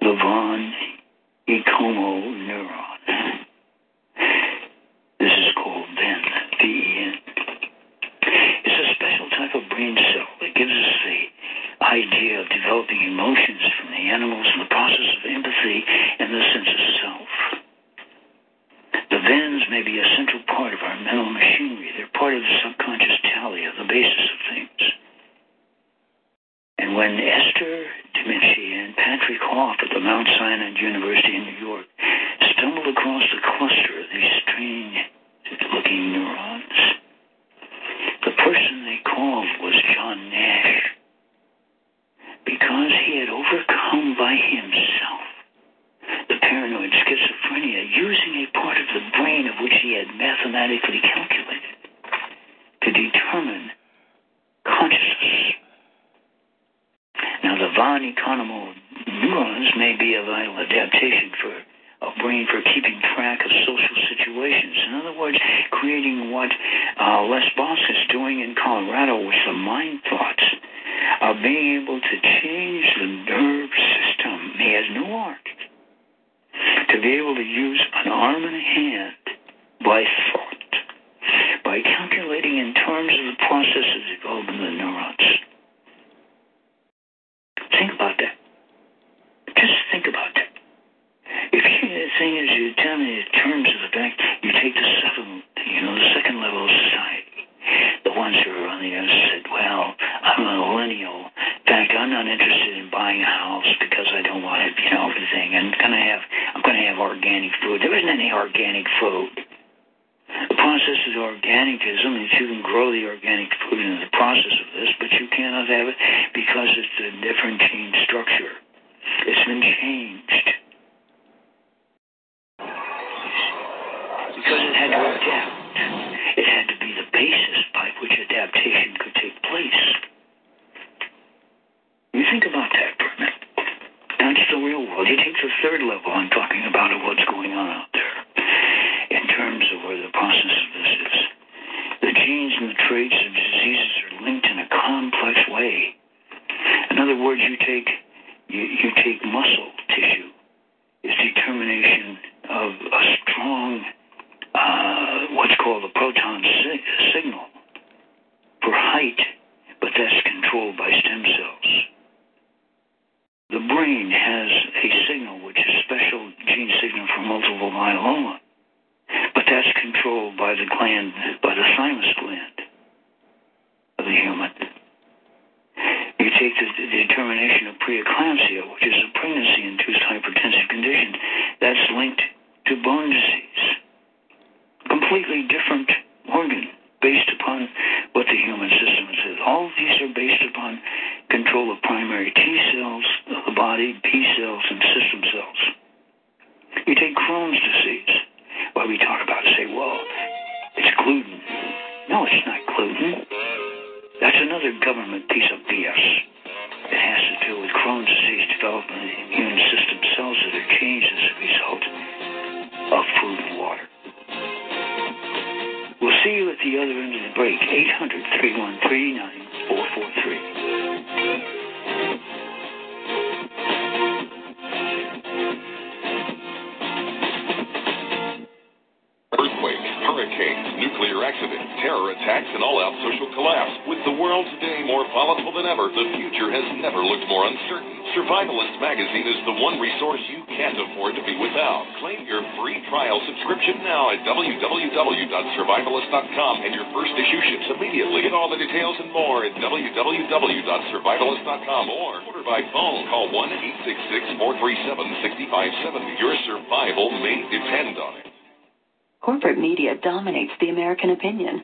[SPEAKER 3] the von Economo neuron. This is called VEN, V-E-N. It's a special type of brain cell that gives us the idea of developing emotions from the animals and the process of empathy and the sense of self. The VENs may be a central part of our mental machinery. They're part of the subconscious tally of the basis of things. And when Esther Dimici and Patrick Hof at the Mount Sinai University in New York stumbled across a cluster of these strange looking neurons, the person they called John Nash because he had overcome by himself the paranoid schizophrenia using a part of the brain of which he had mathematically calculated to determine consciousness. Now, the von Economo neurons may be a vital adaptation for a brain for keeping track of social situations. In other words, creating what uh, Les Baugh is doing in Colorado with the mind thoughts of being able to change the nerve system. He has no art to be able to use an arm and a hand by thought, by calculating in terms of the processes development of the neurons. Think about that. Just think about that. If you, the thing is, you tell me in terms of the fact you take the second, you know, the second level of society, the ones who are on the other said, well, I'm a millennial. In fact, I'm not interested in buying a house because I don't want it, you know, everything. And gonna have, I'm gonna have organic food. There isn't any organic food. The process is organicism, and you can grow the organic food in the process of this, but you cannot have it because it's a different gene structure. It's been changed. Had to adapt. It had to be the basis by which adaptation could take place. You think about that for a minute. That's the real world. You take the third level I'm talking about of what's going on out there in terms of where the process of this is. The genes and the traits of diseases are linked in a complex way. In other words, you take you, you take muscle tissue its determination of a strong uh, what's called a proton si- signal for height, but that's controlled by stem cells. The brain has a signal which is special gene signal for multiple myeloma, but that's controlled by the gland, by the thymus gland of the human. You take the, the determination of preeclampsia, which is a pregnancy-induced hypertensive condition, that's linked to bone disease. Completely different organ based upon what the human system is. All of these are based upon control of primary T cells of the body, B cells, and system cells. You take Crohn's disease. Why we talk about it, say, well, it's gluten. No, it's not gluten. That's another government piece of BS. It has to do with Crohn's disease development immune system cells that are changed as a result of food and water. We'll see you at the other end of the break. 800 313 9443.
[SPEAKER 5] Hurricanes, nuclear accidents, terror attacks, and all-out social collapse. With the world today more volatile than ever, the future has never looked more uncertain. Survivalist magazine is the one resource you can't afford to be without. Claim your free trial subscription now at www.survivalist.com and your first issue ships immediately. Get all the details and more at www.survivalist.com or order by phone. Call 1-866-437-6570. Your survival may depend on it.
[SPEAKER 1] Corporate media dominates the American opinion.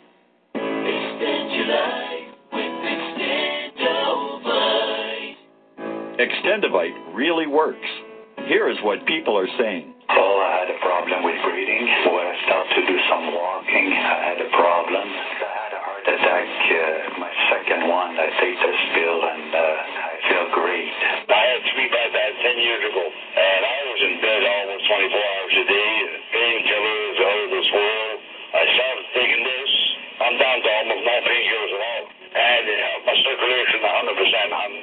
[SPEAKER 8] Extendovite really works. Here is what people are saying.
[SPEAKER 9] Well, I had a problem with breathing. When I started to do some walking, I had a problem. I had a heart attack, uh, my second one. I take this pill and uh, I feel great.
[SPEAKER 10] I had three bad bad 10 years ago, and I was in bed almost 24 hours a day, circulation 100%. I'm,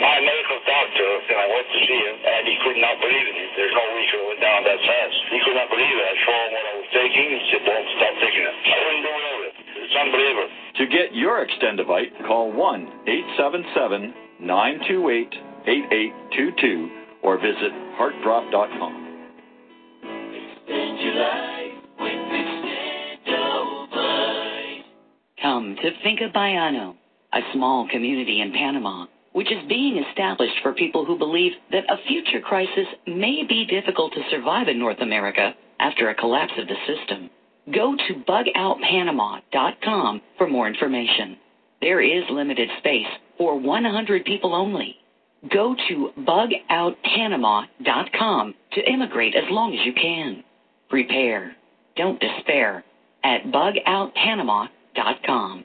[SPEAKER 10] my medical doctor, and I went to see him, and he could not believe it. There's no way he could have went down that fast. He could not believe it. I showed him what I was taking. He said, don't stop taking it. I wouldn't do without it. It's unbelievable.
[SPEAKER 8] To get your Extendovite, call 1 877 928 8822 or visit heartdrop.com.
[SPEAKER 11] Come to Finca Bayano, a small community in Panama, which is being established for people who believe that a future crisis may be difficult to survive in North America after a collapse of the system. Go to bugoutpanama.com for more information. There is limited space for 100 people only. Go to bugoutpanama.com to immigrate as long as you can. Prepare. Don't despair at bugoutpanama.com.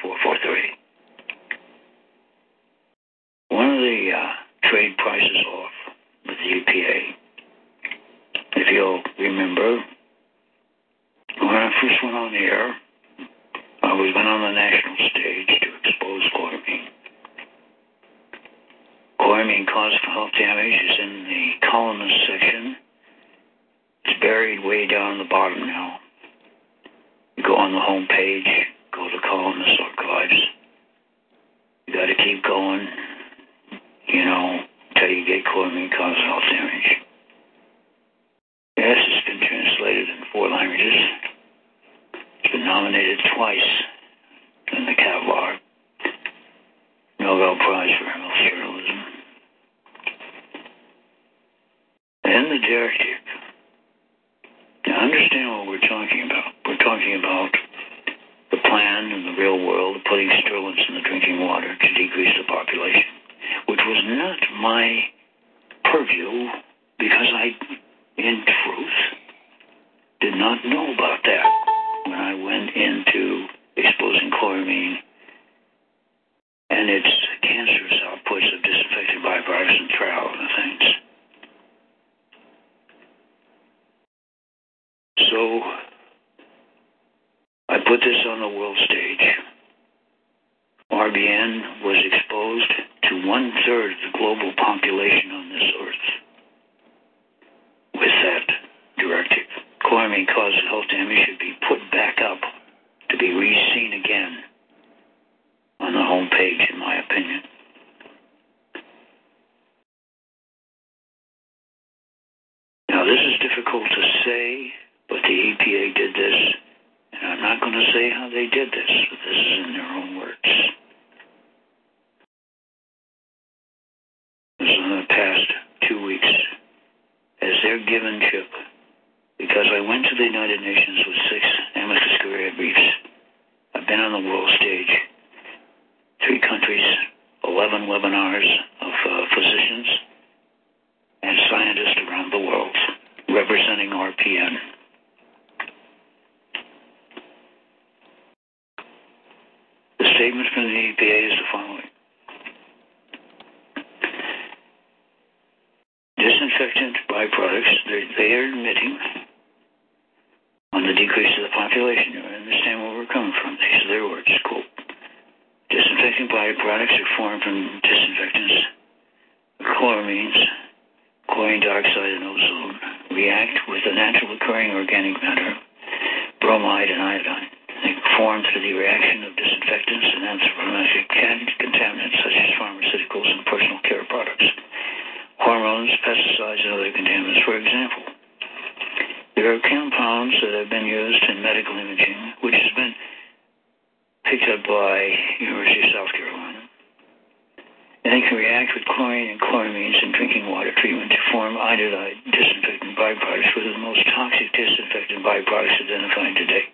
[SPEAKER 3] chloramines in drinking water treatment to form iodide disinfectant byproducts, are the most toxic disinfectant byproducts identified today.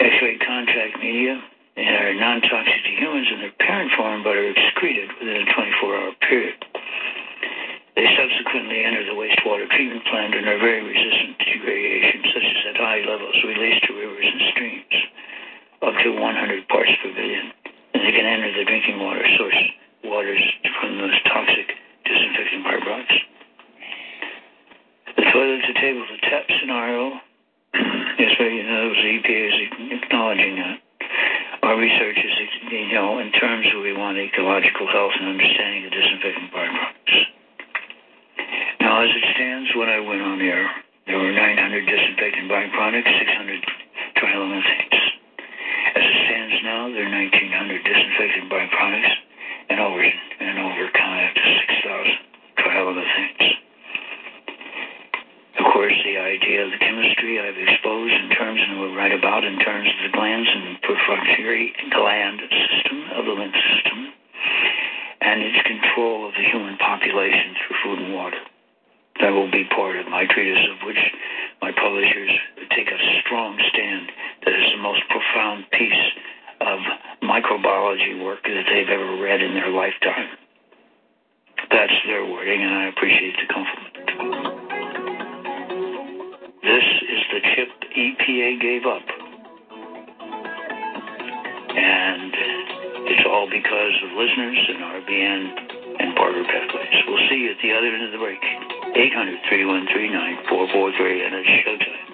[SPEAKER 3] X-ray contrast media are non-toxic to humans in their parent form, but are excreted within a 24-hour period. They subsequently enter the wastewater treatment plant and are very resistant to radiation, such as at high levels released to rivers and streams, up to 100 parts per billion. And they can enter the drinking water source waters from those toxic disinfectant byproducts. The toilet to table to tap scenario is very, you know, the EPA is acknowledging that. Our research is, you know, in terms of we want ecological health and understanding of disinfecting byproducts. Now, as it stands, when I went on air, there were 900 disinfectant byproducts, 600 trihalomethanes. As it stands now, there are 1,900 disinfectant byproducts and over and over counted to 6,000 trihalomethanes. Of course, the idea of the chemistry I've exposed in terms and will write about in terms of the glands and perfunctory gland system of the lymph system and its control of the human population through food and water. That will be part of my treatise, of which my publishers take a strong stand that is the most profound piece of microbiology work that they've ever read in their lifetime. That's their wording, and I appreciate the compliment. This is the chip EPA gave up. And it's all because of listeners and RBN and Parker Pathways. We'll see you at the other end of the break. 800 313 9443, and it's showtime.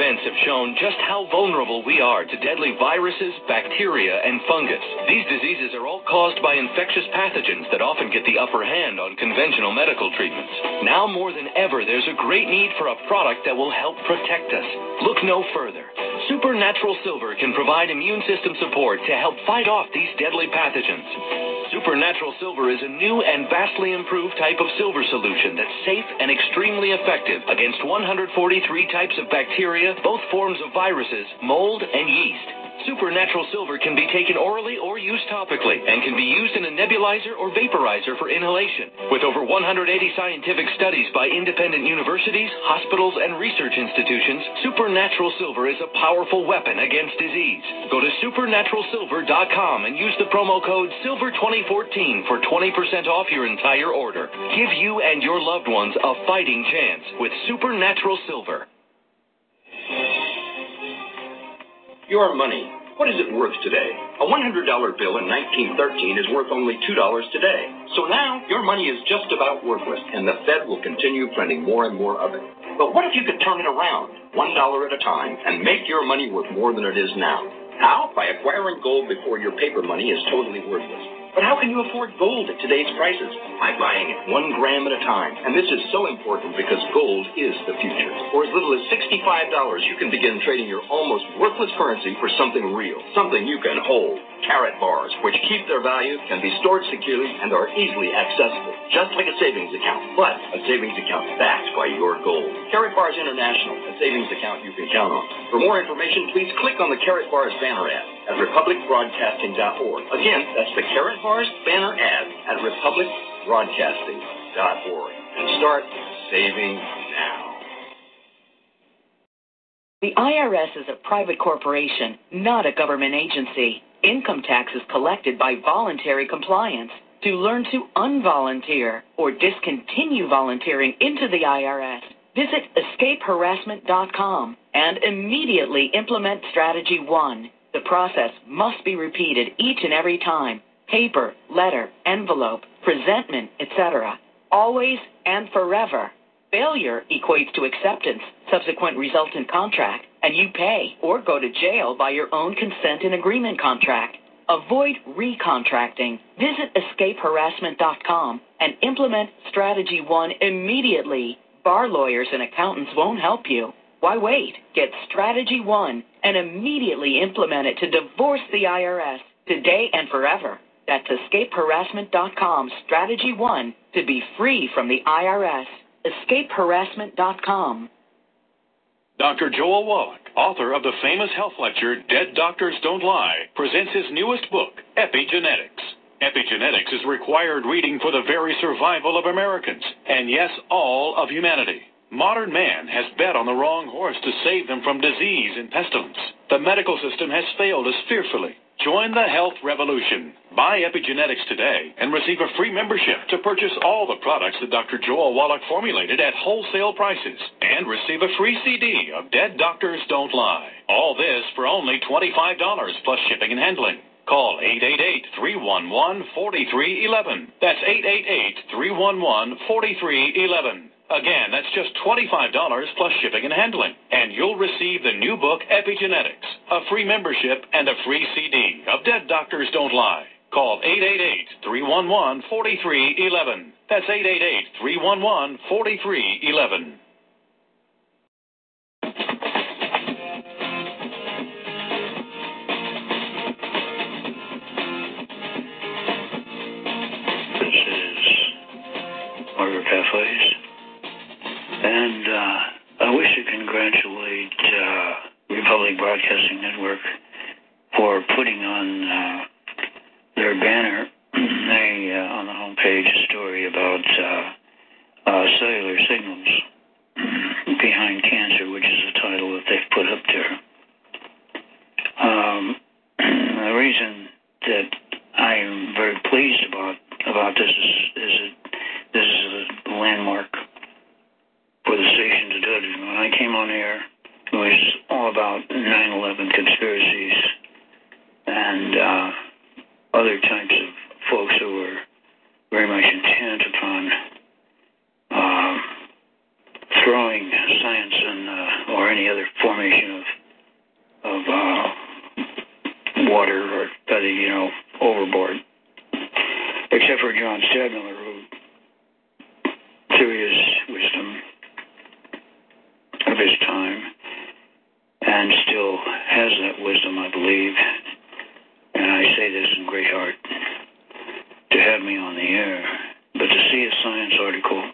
[SPEAKER 12] events have shown just how vulnerable we are to deadly viruses, bacteria, and fungus. These diseases are all caused by infectious pathogens that often get the upper hand on conventional medical treatments. Now more than ever, there's a great need for a product that will help protect us. Look no further. Supernatural Silver can provide immune system support to help fight off these deadly pathogens. Supernatural Silver is a new and vastly improved type of silver solution that's safe and extremely effective against 143 types of bacteria, both forms of viruses, mold, and yeast. Supernatural Silver can be taken orally or used topically and can be used in a nebulizer or vaporizer for inhalation. With over 180 scientific studies by independent universities, hospitals, and research institutions, Supernatural Silver is a powerful weapon against disease. Go to supernaturalsilver.com and use the promo code SILVER2014 for 20% off your entire order. Give you and your loved ones a fighting chance with Supernatural Silver.
[SPEAKER 4] Your money. What is it worth today? A $100 bill in 1913 is worth only $2 today. So now your money is just about worthless, and the Fed will continue printing more and more of it. But what if you could turn it around, $1 at a time, and make your money worth more than it is now? How? By acquiring gold before your paper money is totally worthless. But how can you afford gold at today's prices? By buying it one gram at a time. And this is so important because gold is the future. For as little as $65, you can begin trading your almost worthless currency for something real, something you can hold. Karatbars, which keep their value, can be stored securely and are easily accessible, just like a savings account, but a savings account backed by your gold. Karatbars International, a savings account you can count on. For more information, please click on the Karatbars banner ad at republicbroadcasting.org. Again, that's the Karatbars banner ad at republicbroadcasting.org. And start saving now.
[SPEAKER 11] The IRS is a private corporation, not a government agency. Income tax is collected by voluntary compliance. To learn to unvolunteer or discontinue volunteering into the IRS, visit escapeharassment.com and immediately implement Strategy 1. The process must be repeated each and every time paper, letter, envelope, presentment, etc. Always and forever. Failure equates to acceptance, subsequent resultant contract, and you pay or go to jail by your own consent and agreement contract. Avoid recontracting. Visit escapeharassment.com and implement Strategy 1 immediately. Bar lawyers and accountants won't help you. Why wait? Get Strategy 1 and immediately implement it to divorce the IRS today and forever. That's escapeharassment.com Strategy 1 to be free from the IRS escapeharassment.com.
[SPEAKER 2] Dr. Joel Wallach, author of the famous health lecture Dead Doctors Don't Lie, presents his newest book, Epigenetics. Epigenetics is required reading for the very survival of Americans, and yes, all of humanity. Modern man has bet on the wrong horse to save them from disease and pestilence. The medical system has failed us fearfully. Join the health revolution. Buy Epigenetics today and receive a free membership to purchase all the products that Dr. Joel Wallach formulated at wholesale prices and receive a free CD of Dead Doctors Don't Lie. All this for only $25 plus shipping and handling. Call 888-311-4311. That's 888-311-4311. Again, that's just $25 plus shipping and handling. And you'll receive the new book, Epigenetics, a free membership, and a free CD of Dead Doctors Don't Lie. Call 888-311-4311. That's 888-311-4311.
[SPEAKER 3] This is Parker Pathways. And uh, I wish to congratulate uh, Republic Broadcasting Network for putting on uh, their banner a, uh, on the homepage a story about uh, uh, cellular signals behind cancer, which is the title that they've put up there. Um, the reason that I am very pleased about about this is, is that this is a landmark for the station to do it. When I came on air, it was all about about 9/11 conspiracies and uh, other types of folks who were very much intent upon uh, throwing science and uh, or any other formation of of uh, water or other, you know, overboard. Except for John Stadtmiller, who, through his wisdom of his time, and still has that wisdom, I believe, and I say this in great heart, to have me on the air, but to see a science article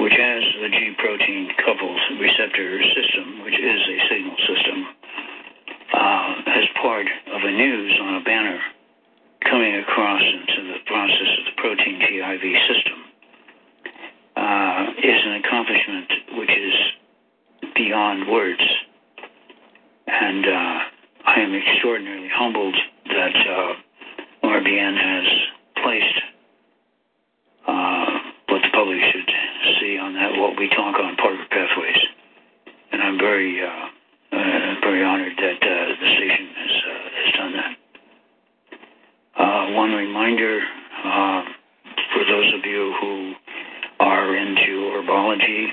[SPEAKER 3] which has the G protein coupled receptor system, which is a signal system, uh, as part of a news on a banner coming across into the process of the protein GIV system, uh, is an accomplishment which is beyond words. And uh, I am extraordinarily humbled that uh, RBN has placed uh, what the public should see on that, what we talk on Parker Pathways. And I'm very, uh, uh, very honored that uh, the station has, uh, has done that. Uh, one reminder uh, for those of you who are into herbology,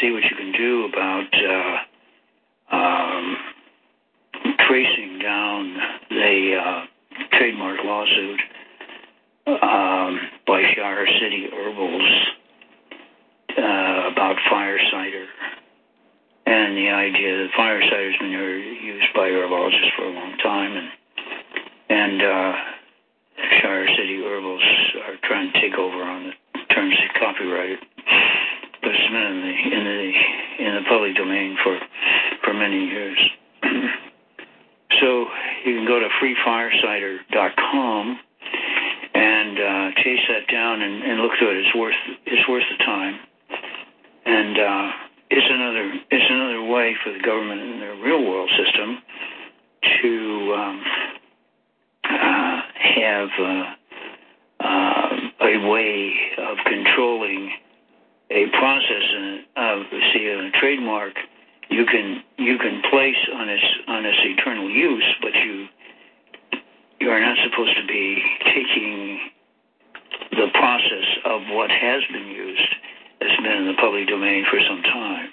[SPEAKER 3] see what you can do about uh, um, tracing down the uh, trademark lawsuit um, by Shire City Herbals uh, about fire cider and the idea that fire cider has been used by herbologists for a long time, and and uh, Shire City Herbals are trying to take over on the terms of copyright, been in the in the in the public domain for for many years. so you can go to freefirecider.com and uh, chase that down and, and look through it. It's worth it's worth the time, and uh, it's another it's another way for the government in their real world system to um, uh, have uh, uh, a way of controlling a process of see a trademark you can you can place on its on its eternal use, but you you are not supposed to be taking the process of what has been used that's been in the public domain for some time.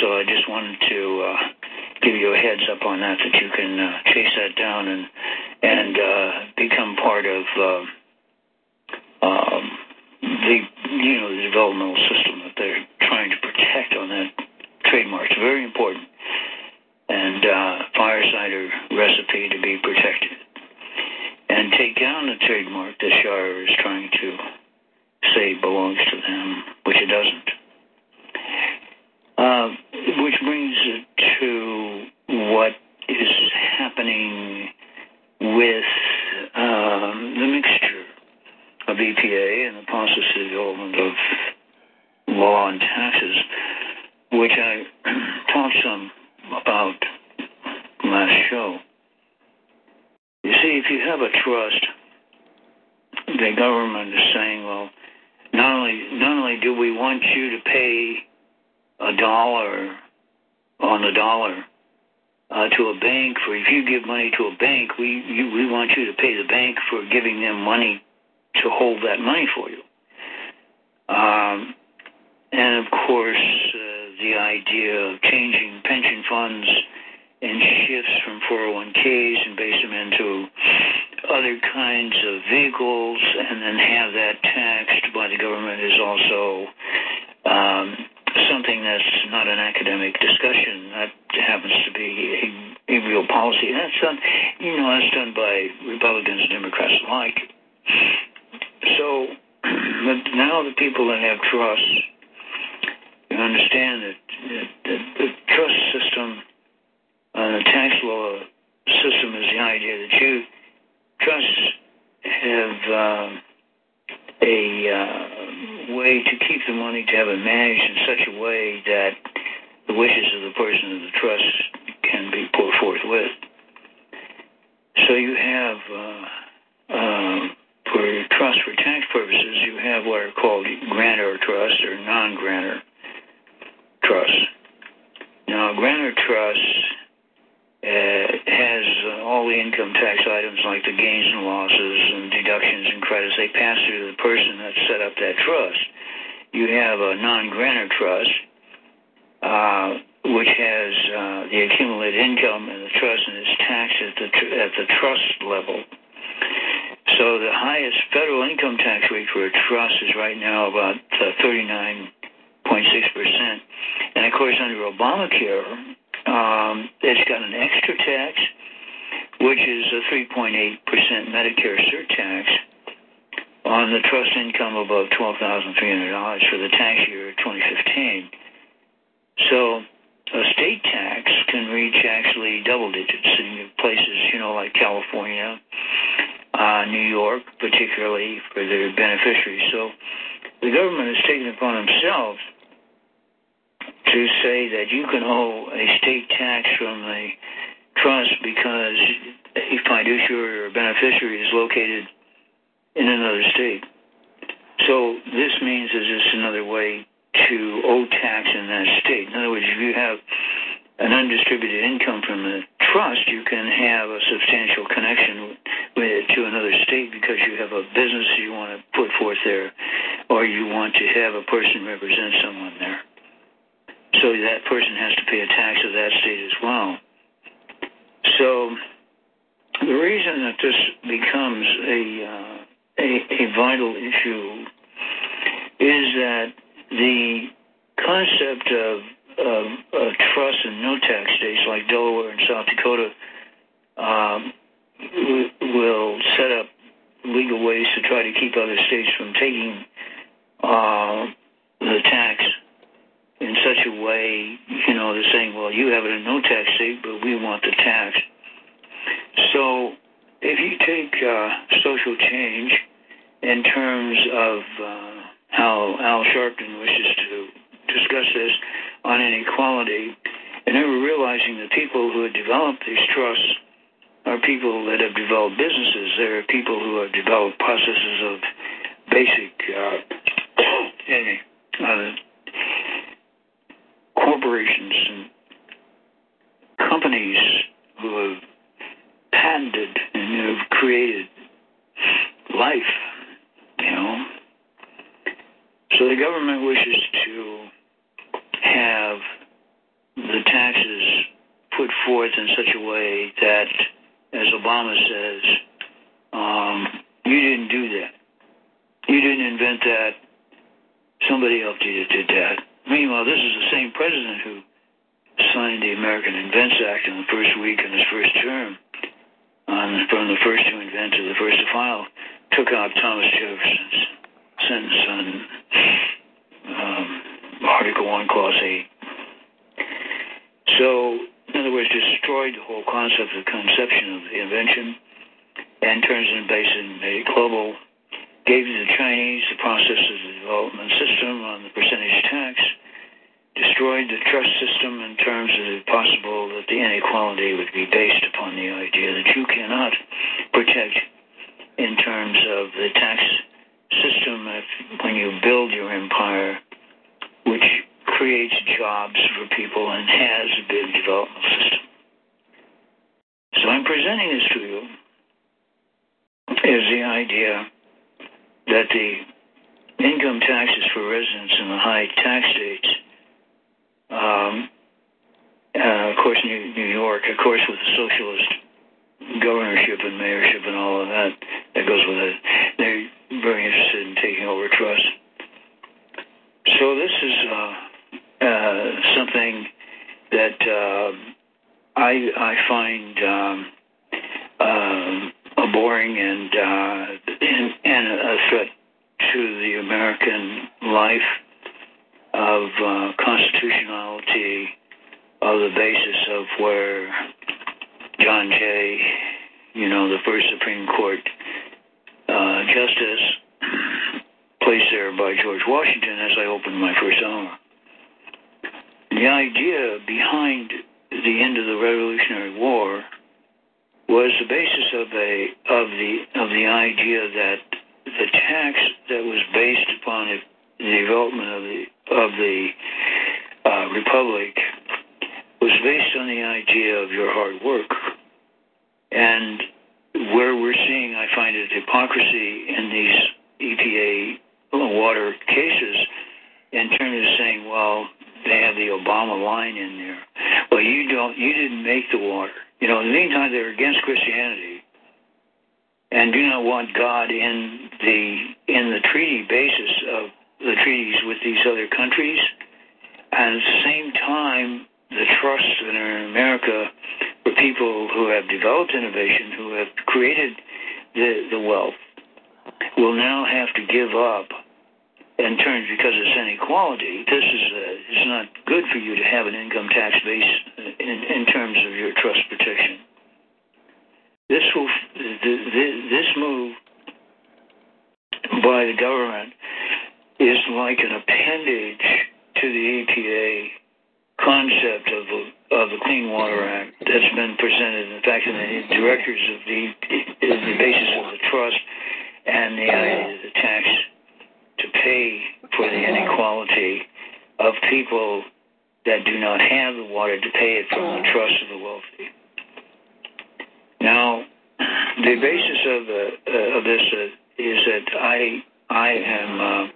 [SPEAKER 3] So I just wanted to uh, give you a heads up on that, that you can uh, chase that down and and uh, become part of uh, um, the you know the developmental system that they're trying to protect on that trademark. It's very important, and uh, fire cider recipe to be protected, and take down the trademark that Shire is trying to say belongs to them, which it doesn't. Uh, which brings it to what is happening with um, the mixture of EPA and the process of development of law and taxes, which I talked some about last show. You see, if you have a trust, the government is saying, well, not only not only do we want you to pay a dollar on the dollar uh, to a bank for if you give money to a bank, we you, we want you to pay the bank for giving them money to hold that money for you. Um, and of course, uh, the idea of changing pension funds and shifts from 401ks and base them into other kinds of vehicles and then have that taxed by the government is also um, something that's not an academic discussion. That happens to be a, a real policy. And that's done, you know, that's done by Republicans and Democrats alike. So, now the people that have trust you understand that, the trust system, uh, the tax law system is the idea that you trusts have um, a uh, way to keep the money to have it managed in such a way that the wishes of the person of the trust can be put forth with. So you have, uh, um, for trust for tax purposes, you have what are called grantor trust or non-grantor trust. Now, grantor trust uh, has uh, all the income tax items like the gains and losses and deductions and credits. They pass through to the person that set up that trust. You have a non-grantor trust, uh, which has uh, the accumulated income in the trust and is taxed at the tr- at the trust level. So the highest federal income tax rate for a trust is right now about uh, 39.6 percent, and of course under Obamacare, um, it's got an extra tax, which is a 3.8 percent Medicare surtax on the trust income above $12,300 for the tax year 2015. So a state tax can reach actually double digits in places, you know, like California, uh, New York, particularly for their beneficiaries. So the government has taken upon themselves to say that you can owe a state tax from the trust because a fiduciary or beneficiary is located in another state. So this means there's just another way to owe tax in that state. In other words, if you have an undistributed income from the trust, you can have a substantial connection with, to another state because you have a business you want to put forth there, or you want to have a person represent someone there. So that person has to pay a tax of that state as well. So the reason that this becomes a uh, a, a vital issue is that the concept of, of, of trust in no tax states like Delaware and South Dakota um, w- will set up legal ways to try to keep other states from taking uh, the tax in such a way, you know, they're saying, well, you have it in no tax state, but we want the tax. So if you take uh, social change in terms of uh, how Al Sharpton wishes to discuss this on inequality, and never realizing that people who have developed these trusts are people that have developed businesses. There are people who have developed processes of basic uh, uh, corporations and companies who have patented and have created life, you know. So the government wishes to have the taxes put forth in such a way that, as Obama says, um, you didn't do that. You didn't invent that. Somebody else did, did that. Meanwhile, this is the same president who signed the American Invents Act in the first week in his first term. On, from the first to invent to the first to file, took out Thomas Jefferson's sentence on um, Article 1, Clause 8. So, in other words, destroyed the whole concept of the conception of the invention and turns it based in a global, gave the Chinese the process of the development system on the percentage tax, destroyed the trust system in terms of it possible that the inequality would be based upon the idea that you cannot protect in terms of the tax system if, when you build your empire, which creates jobs for people and has a big development system. So I'm presenting this to you is the idea that the income taxes for residents in the high tax states um, uh, of course, New, New York, of course, with the socialist governorship and mayorship and all of that that goes with it, they're very interested in taking over trust. So this is uh, uh, something that uh, I I find um, uh, boring and, uh, and and a threat to the American life of uh, constitutionality of the basis of where John Jay, you know, the first Supreme Court justice, placed there by George Washington as I opened my first hour. The idea behind the end of the Revolutionary War was the basis of a of the of the idea that the tax that was based upon the development of the of the uh, republic was based on the idea of your hard work. And where we're seeing, I find it hypocrisy in these EPA water cases in terms of saying, well, they have the Obama line in there. Well, you don't, you didn't make the water. You know, in the meantime, they're against Christianity and do not want God in the in the treaty basis of the treaties with these other countries. And at the same time, the trusts that are in America for people who have developed innovation, who have created the, the wealth, will now have to give up in terms because it's inequality. This is uh, it's not good for you to have an income tax base in, in terms of your trust protection. This will this move by the government is like an appendage to the EPA concept of the of the Clean Water Act that's been presented. In fact, in the directors of the the basis of the trust and the idea of the tax to pay for the inequality of people that do not have the water to pay it from the trust of the wealthy. Now, the basis of the uh, of this uh, is that I I am uh,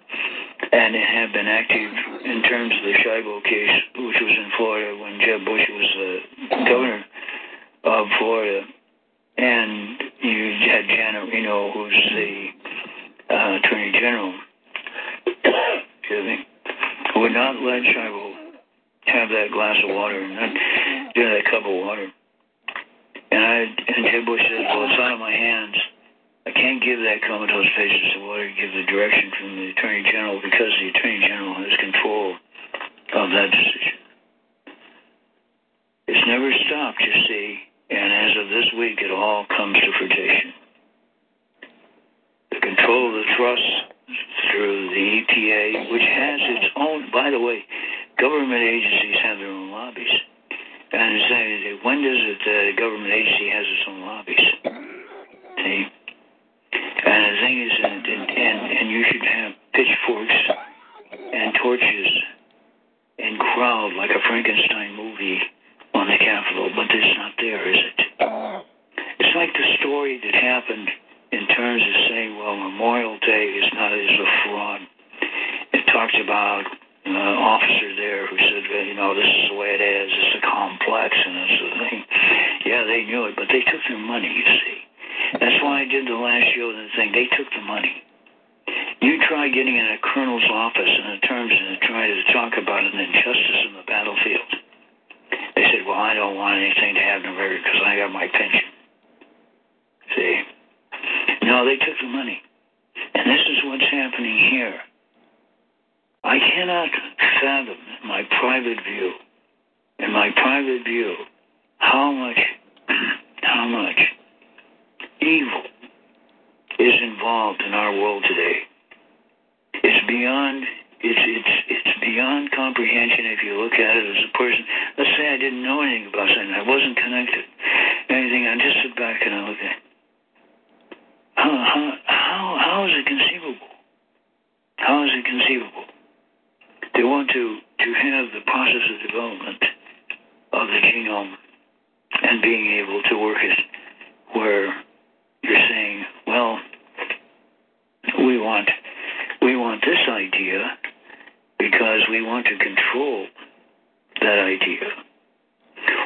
[SPEAKER 3] and have been active in terms of the Schiavo case, which was in Florida when Jeb Bush was uh, governor of Florida, and you had Janet Reno, who's the uh, attorney general excuse me, would not let Schiavo have that glass of water and not do that cup of water. And I and Ted Bush said, Well, it's out of my hands. I can't give that comatose patient some water, give the direction from the Attorney General because the Attorney General has control of that decision. It's never stopped, you see, and as of this week, it all comes to fruition. The control of the trust through the EPA, which has its own, by the way, government agencies have their own lobbies. And say, when does it, the uh, government agency has its own lobbies? See? And the thing is, and, and, and you should have pitchforks and torches and crowd like a Frankenstein movie on the Capitol, but it's not there, is it? It's like the story that happened in terms of saying, well, Memorial Day is not a about an officer there who said, well, you know, this is the way it is. It's a complex and it's a thing. Yeah, they knew it, but they took their money. You see, that's why I did the last show. The thing they took the money. You try getting in a colonel's office in the terms and try to talk about an injustice in the battlefield. They said, well, I don't want anything to happen to me because I got my pension. See. No, they took the money. And this is what's happening here. I cannot fathom my private view, in my private view, how much, how much evil is involved in our world today. It's beyond it's it's it's beyond comprehension if you look at it as a person. Let's say I didn't know anything about something, I wasn't connected, anything. I just sit back and I look at. It. How, how, how, how is it conceivable? How is it conceivable? They want to, to have the process of development of the genome and being able to work it where you're saying, well, we want we want this idea because we want to control that idea.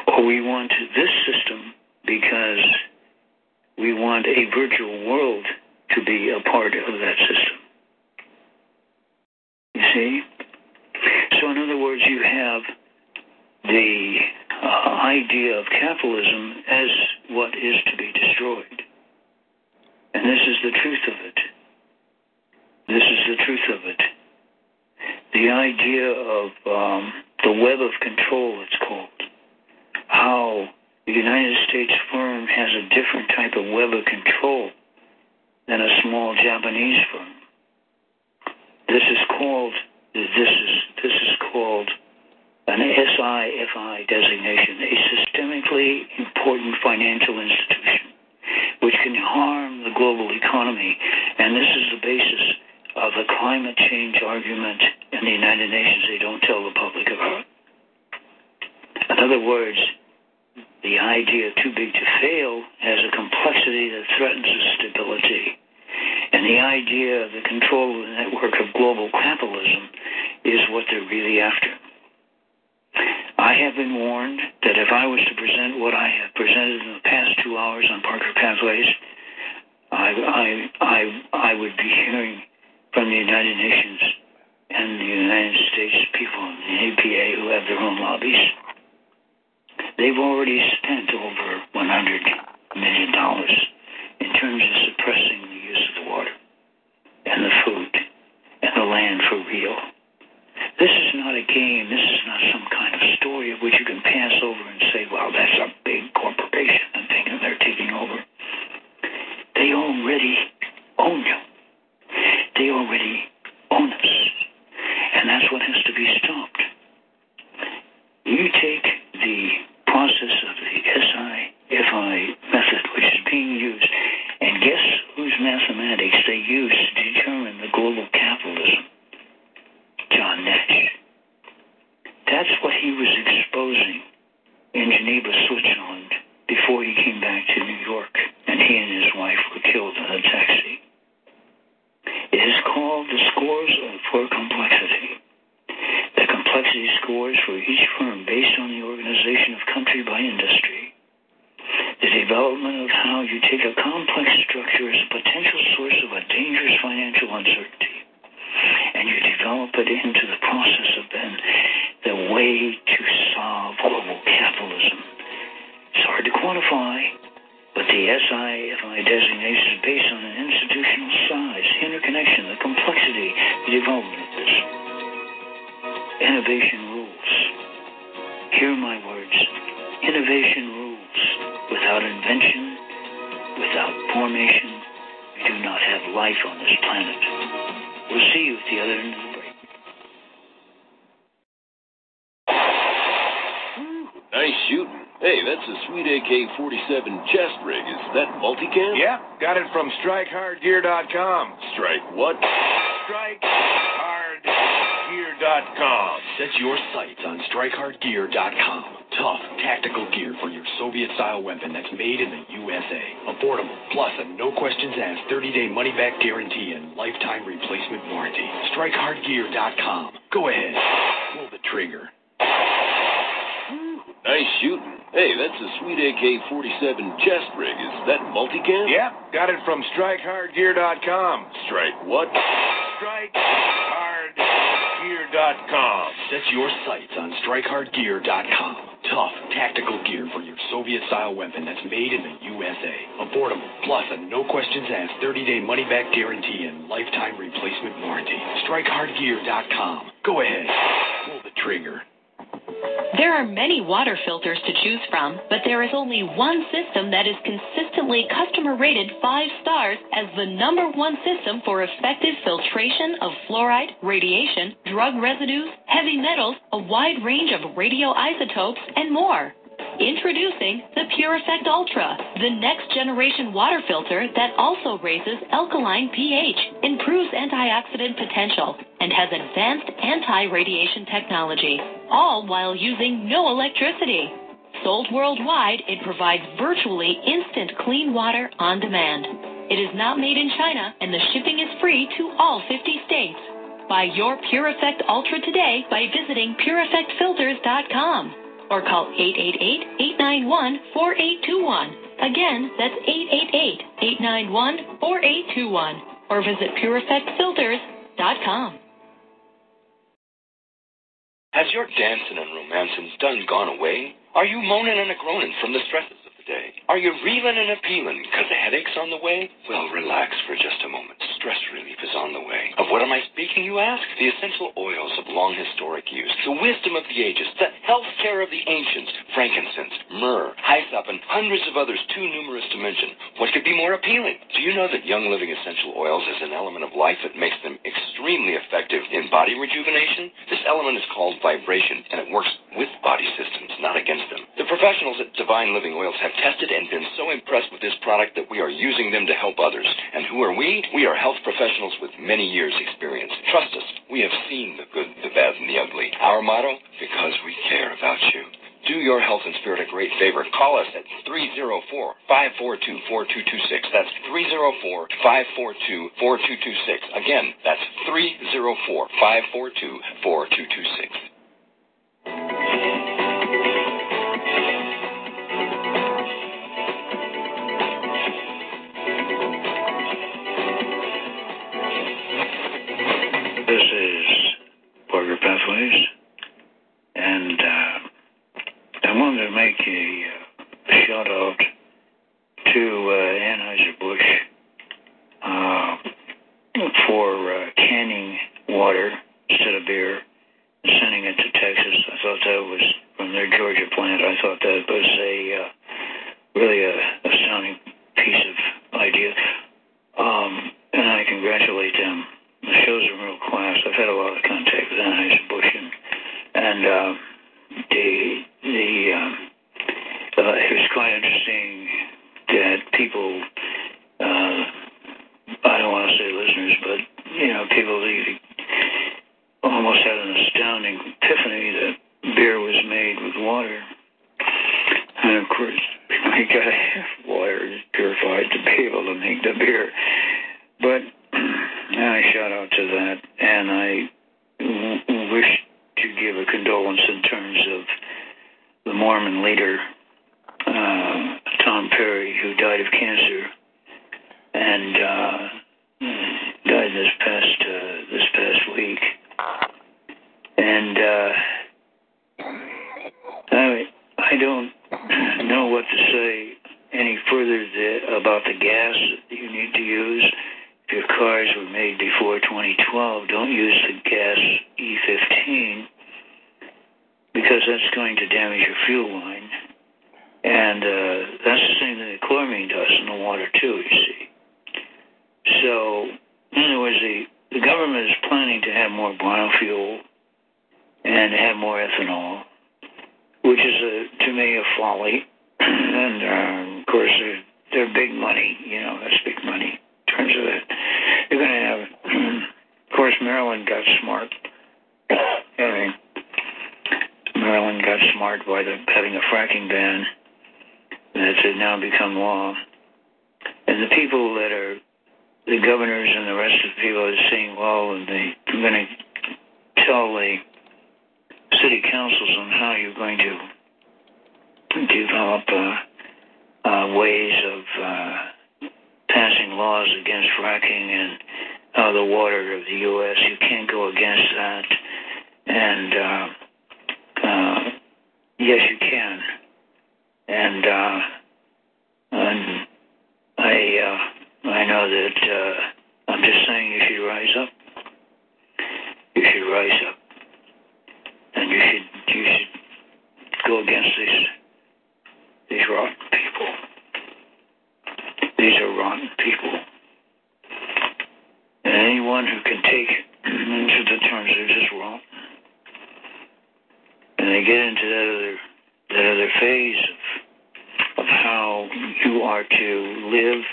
[SPEAKER 3] Or we want this system because we want a virtual world to be a part of that system. You see? In other words, you have the uh, idea of capitalism as what is to be destroyed. And this is the truth of it. This is the truth of it. The idea of um, the web of control, it's called. How the United States firm has a different type of web of control than a small Japanese firm. This is called this is this is called an SIFI designation, a systemically important financial institution, which can harm the global economy. And this is the basis of the climate change argument in the United Nations they don't tell the public about. In other words, the idea too big to fail has a complexity that threatens its stability. And the idea of the control of the network of global capitalism is what they're really after. I have been warned that if I was to present what I have presented in the past two hours on Parker Pathways, I, I, I, I would be hearing from the United Nations and the United States people in the APA who have their own lobbies. They've already spent over $100 million in terms of suppressing the use of water and the food and the land for real. This is not a game. This is not some kind of story of which you can pass over and say, well, that's a big corporation and thinking they're taking over. They already own you. They already own us. And that's what has to be stopped.
[SPEAKER 13] Warranty. StrikeHardGear.com. Go ahead, pull the trigger.
[SPEAKER 14] Nice shooting. Hey, that's a sweet AK-47 chest rig. Is that multicam?
[SPEAKER 15] Yeah, got it from StrikeHardGear.com.
[SPEAKER 14] Strike what?
[SPEAKER 15] StrikeHardGear.com.
[SPEAKER 13] Set your sights on StrikeHardGear.com. Tough, tactical gear for your Soviet-style weapon that's made in the USA. Affordable, plus a no-questions-asked 30-day money-back guarantee and lifetime replacement warranty. StrikeHardGear.com. Go ahead, pull the trigger.
[SPEAKER 1] There are many water filters to choose from, but there is only one system that is consistently customer rated five stars as the number one system for effective filtration of fluoride, radiation, drug residues, heavy metals, a wide range of radioisotopes, and more. Introducing the Pure Effect Ultra, the next generation water filter that also raises alkaline pH, improves antioxidant potential, and has advanced anti radiation technology, all while using no electricity. Sold worldwide, it provides virtually instant clean water on demand. It is not made in China, and the shipping is free to all 50 states. Buy your Pure Effect Ultra today by visiting PureEffectFilters.com or call 888-891-4821. Again, that's 888-891-4821 or visit PureEffectFilters.com.
[SPEAKER 4] Has your dancing and romancing done gone away? Are you moaning and groaning from the stresses of the day? Are you reeling and a peeling because the headache's on the way? Well, relax for just a moment. Stress relief is on the way. Of what am I speaking, you ask? The essential oils of long historic use, the wisdom of the ages, the health care of the ancients, frankincense, myrrh, hyssop, and hundreds of others too numerous to mention. What could be more appealing? Do you know that Young Living Essential Oils is an element of life that makes them extremely effective in body rejuvenation? This element is called vibration, and it works with body systems, not against them. The professionals at Divine Living Oils have tested and been so impressed with this product that we are using them to help others. And who are we? We are health professionals with many years' experience. Trust us, we have seen the good, the bad, and the ugly. Our motto? Because we care about you. Do your health and spirit a great favor. Call us at 304 542 4226. That's 304 542 4226. Again, that's 304
[SPEAKER 3] Pathways, and uh, I wanted to make a uh, shout out to uh, Anheuser-Busch uh, for uh, canning water instead of beer and sending it to Texas. I thought that was from their Georgia plant. I thought that was a uh, really a astounding piece of idea, um, and I congratulate them. The shows are real class. I've had a lot of contact with Anheuser-Busch, and, uh, the the um, uh, it was quite interesting that people. Uh, I don't want to say listeners, but you know, people almost had an astounding epiphany that beer was made with water, and of course, you gotta have water purified to be able to make the beer. But I shout out to that, and I wish to give a condolence in terms of the Mormon leader, uh, Tom Perry, who died of cancer, and uh, died this past uh, this past week. And uh, I I don't know what to say any further th- about the gas that you need to use. If your cars were made before 2012, don't use the gas E15 because that's going to damage your fuel line. And uh, that's the same thing that chloramine does in the water too. You see. So, in other words, the, the government is planning to have more biofuel and have more ethanol, which is a, to me a folly. and uh, of course, they're, they're big money. You know, that's big money in terms of that. You're going to have, of course, Maryland got smart. Mean, Maryland got smart by the, having a fracking ban that's had now become law. And the people that are the governors and the rest of the people are saying, well, and they, are going to tell the city councils on how you're going to develop uh, uh, ways of uh, passing laws against fracking and uh, the water of the U.S. You can't go against that. And uh, uh, yes, you can. And uh, and I uh, I know that uh, I'm just saying you should rise up. You should rise up, and you should you should go against these these rotten people. These are rotten people, and anyone who can take into the terms they're just wrong, and they get into that other that other phase of of how you are to live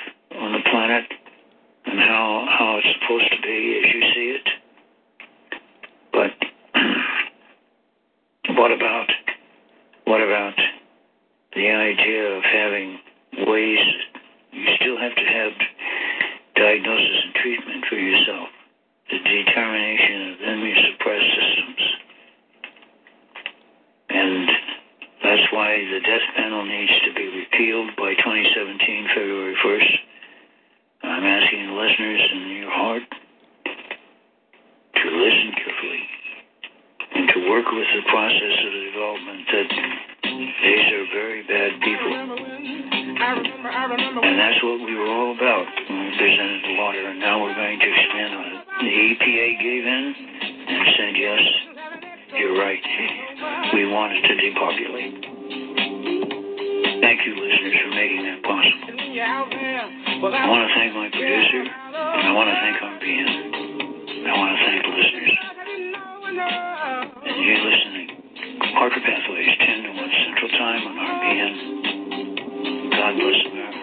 [SPEAKER 3] on the planet and how how it's supposed to be as you see it. But what about what about the idea of having ways you still have to have diagnosis and treatment for yourself, the determination of immune suppressed systems. And that's why the death penalty needs to be repealed by 2017, February 1st. I'm asking the listeners in your heart to listen carefully and to work with the process of development that these are very bad people. And that's what we were all about we presented the water, and now we're going to expand on it. The EPA gave in and said, yes, you're right. We want it to depopulate. Thank you, listeners, for making that possible. I want to thank my producer, and I want to thank RBN. I want to thank the listeners. And you're listening. Parker Pathways, 10 to 1 Central Time on RBN. God bless America.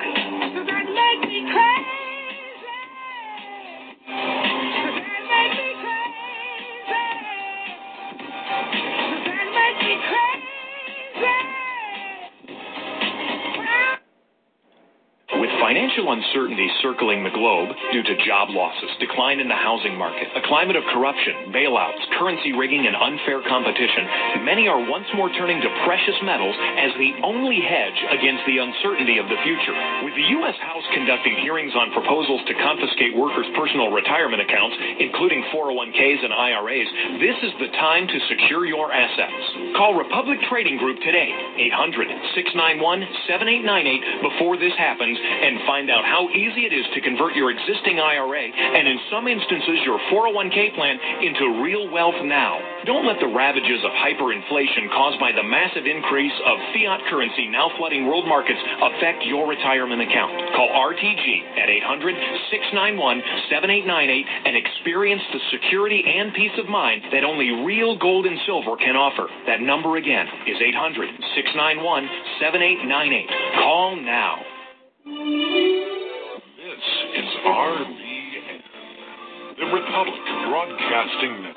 [SPEAKER 2] Financial uncertainty circling the globe due to job losses, decline in the housing market, a climate of corruption, bailouts, currency rigging, and unfair competition, many are once more turning to precious metals as the only hedge against the uncertainty of the future. With the U.S. House conducting hearings on proposals to confiscate workers' personal retirement accounts, including 401ks and IRAs, this is the time to secure your assets. Call Republic Trading Group today, 800 691 7898 before this happens and find out how easy it is to convert your existing IRA and in some instances your 401k plan into real wealth now. Don't let the ravages of hyperinflation caused by the massive increase of fiat currency now flooding world markets affect your retirement account. Call RTG at 800 691 7898 and experience the security and peace of mind that only real gold and silver can offer. That number again is 800 691 7898. Call now.
[SPEAKER 5] The Republic Broadcasting Network.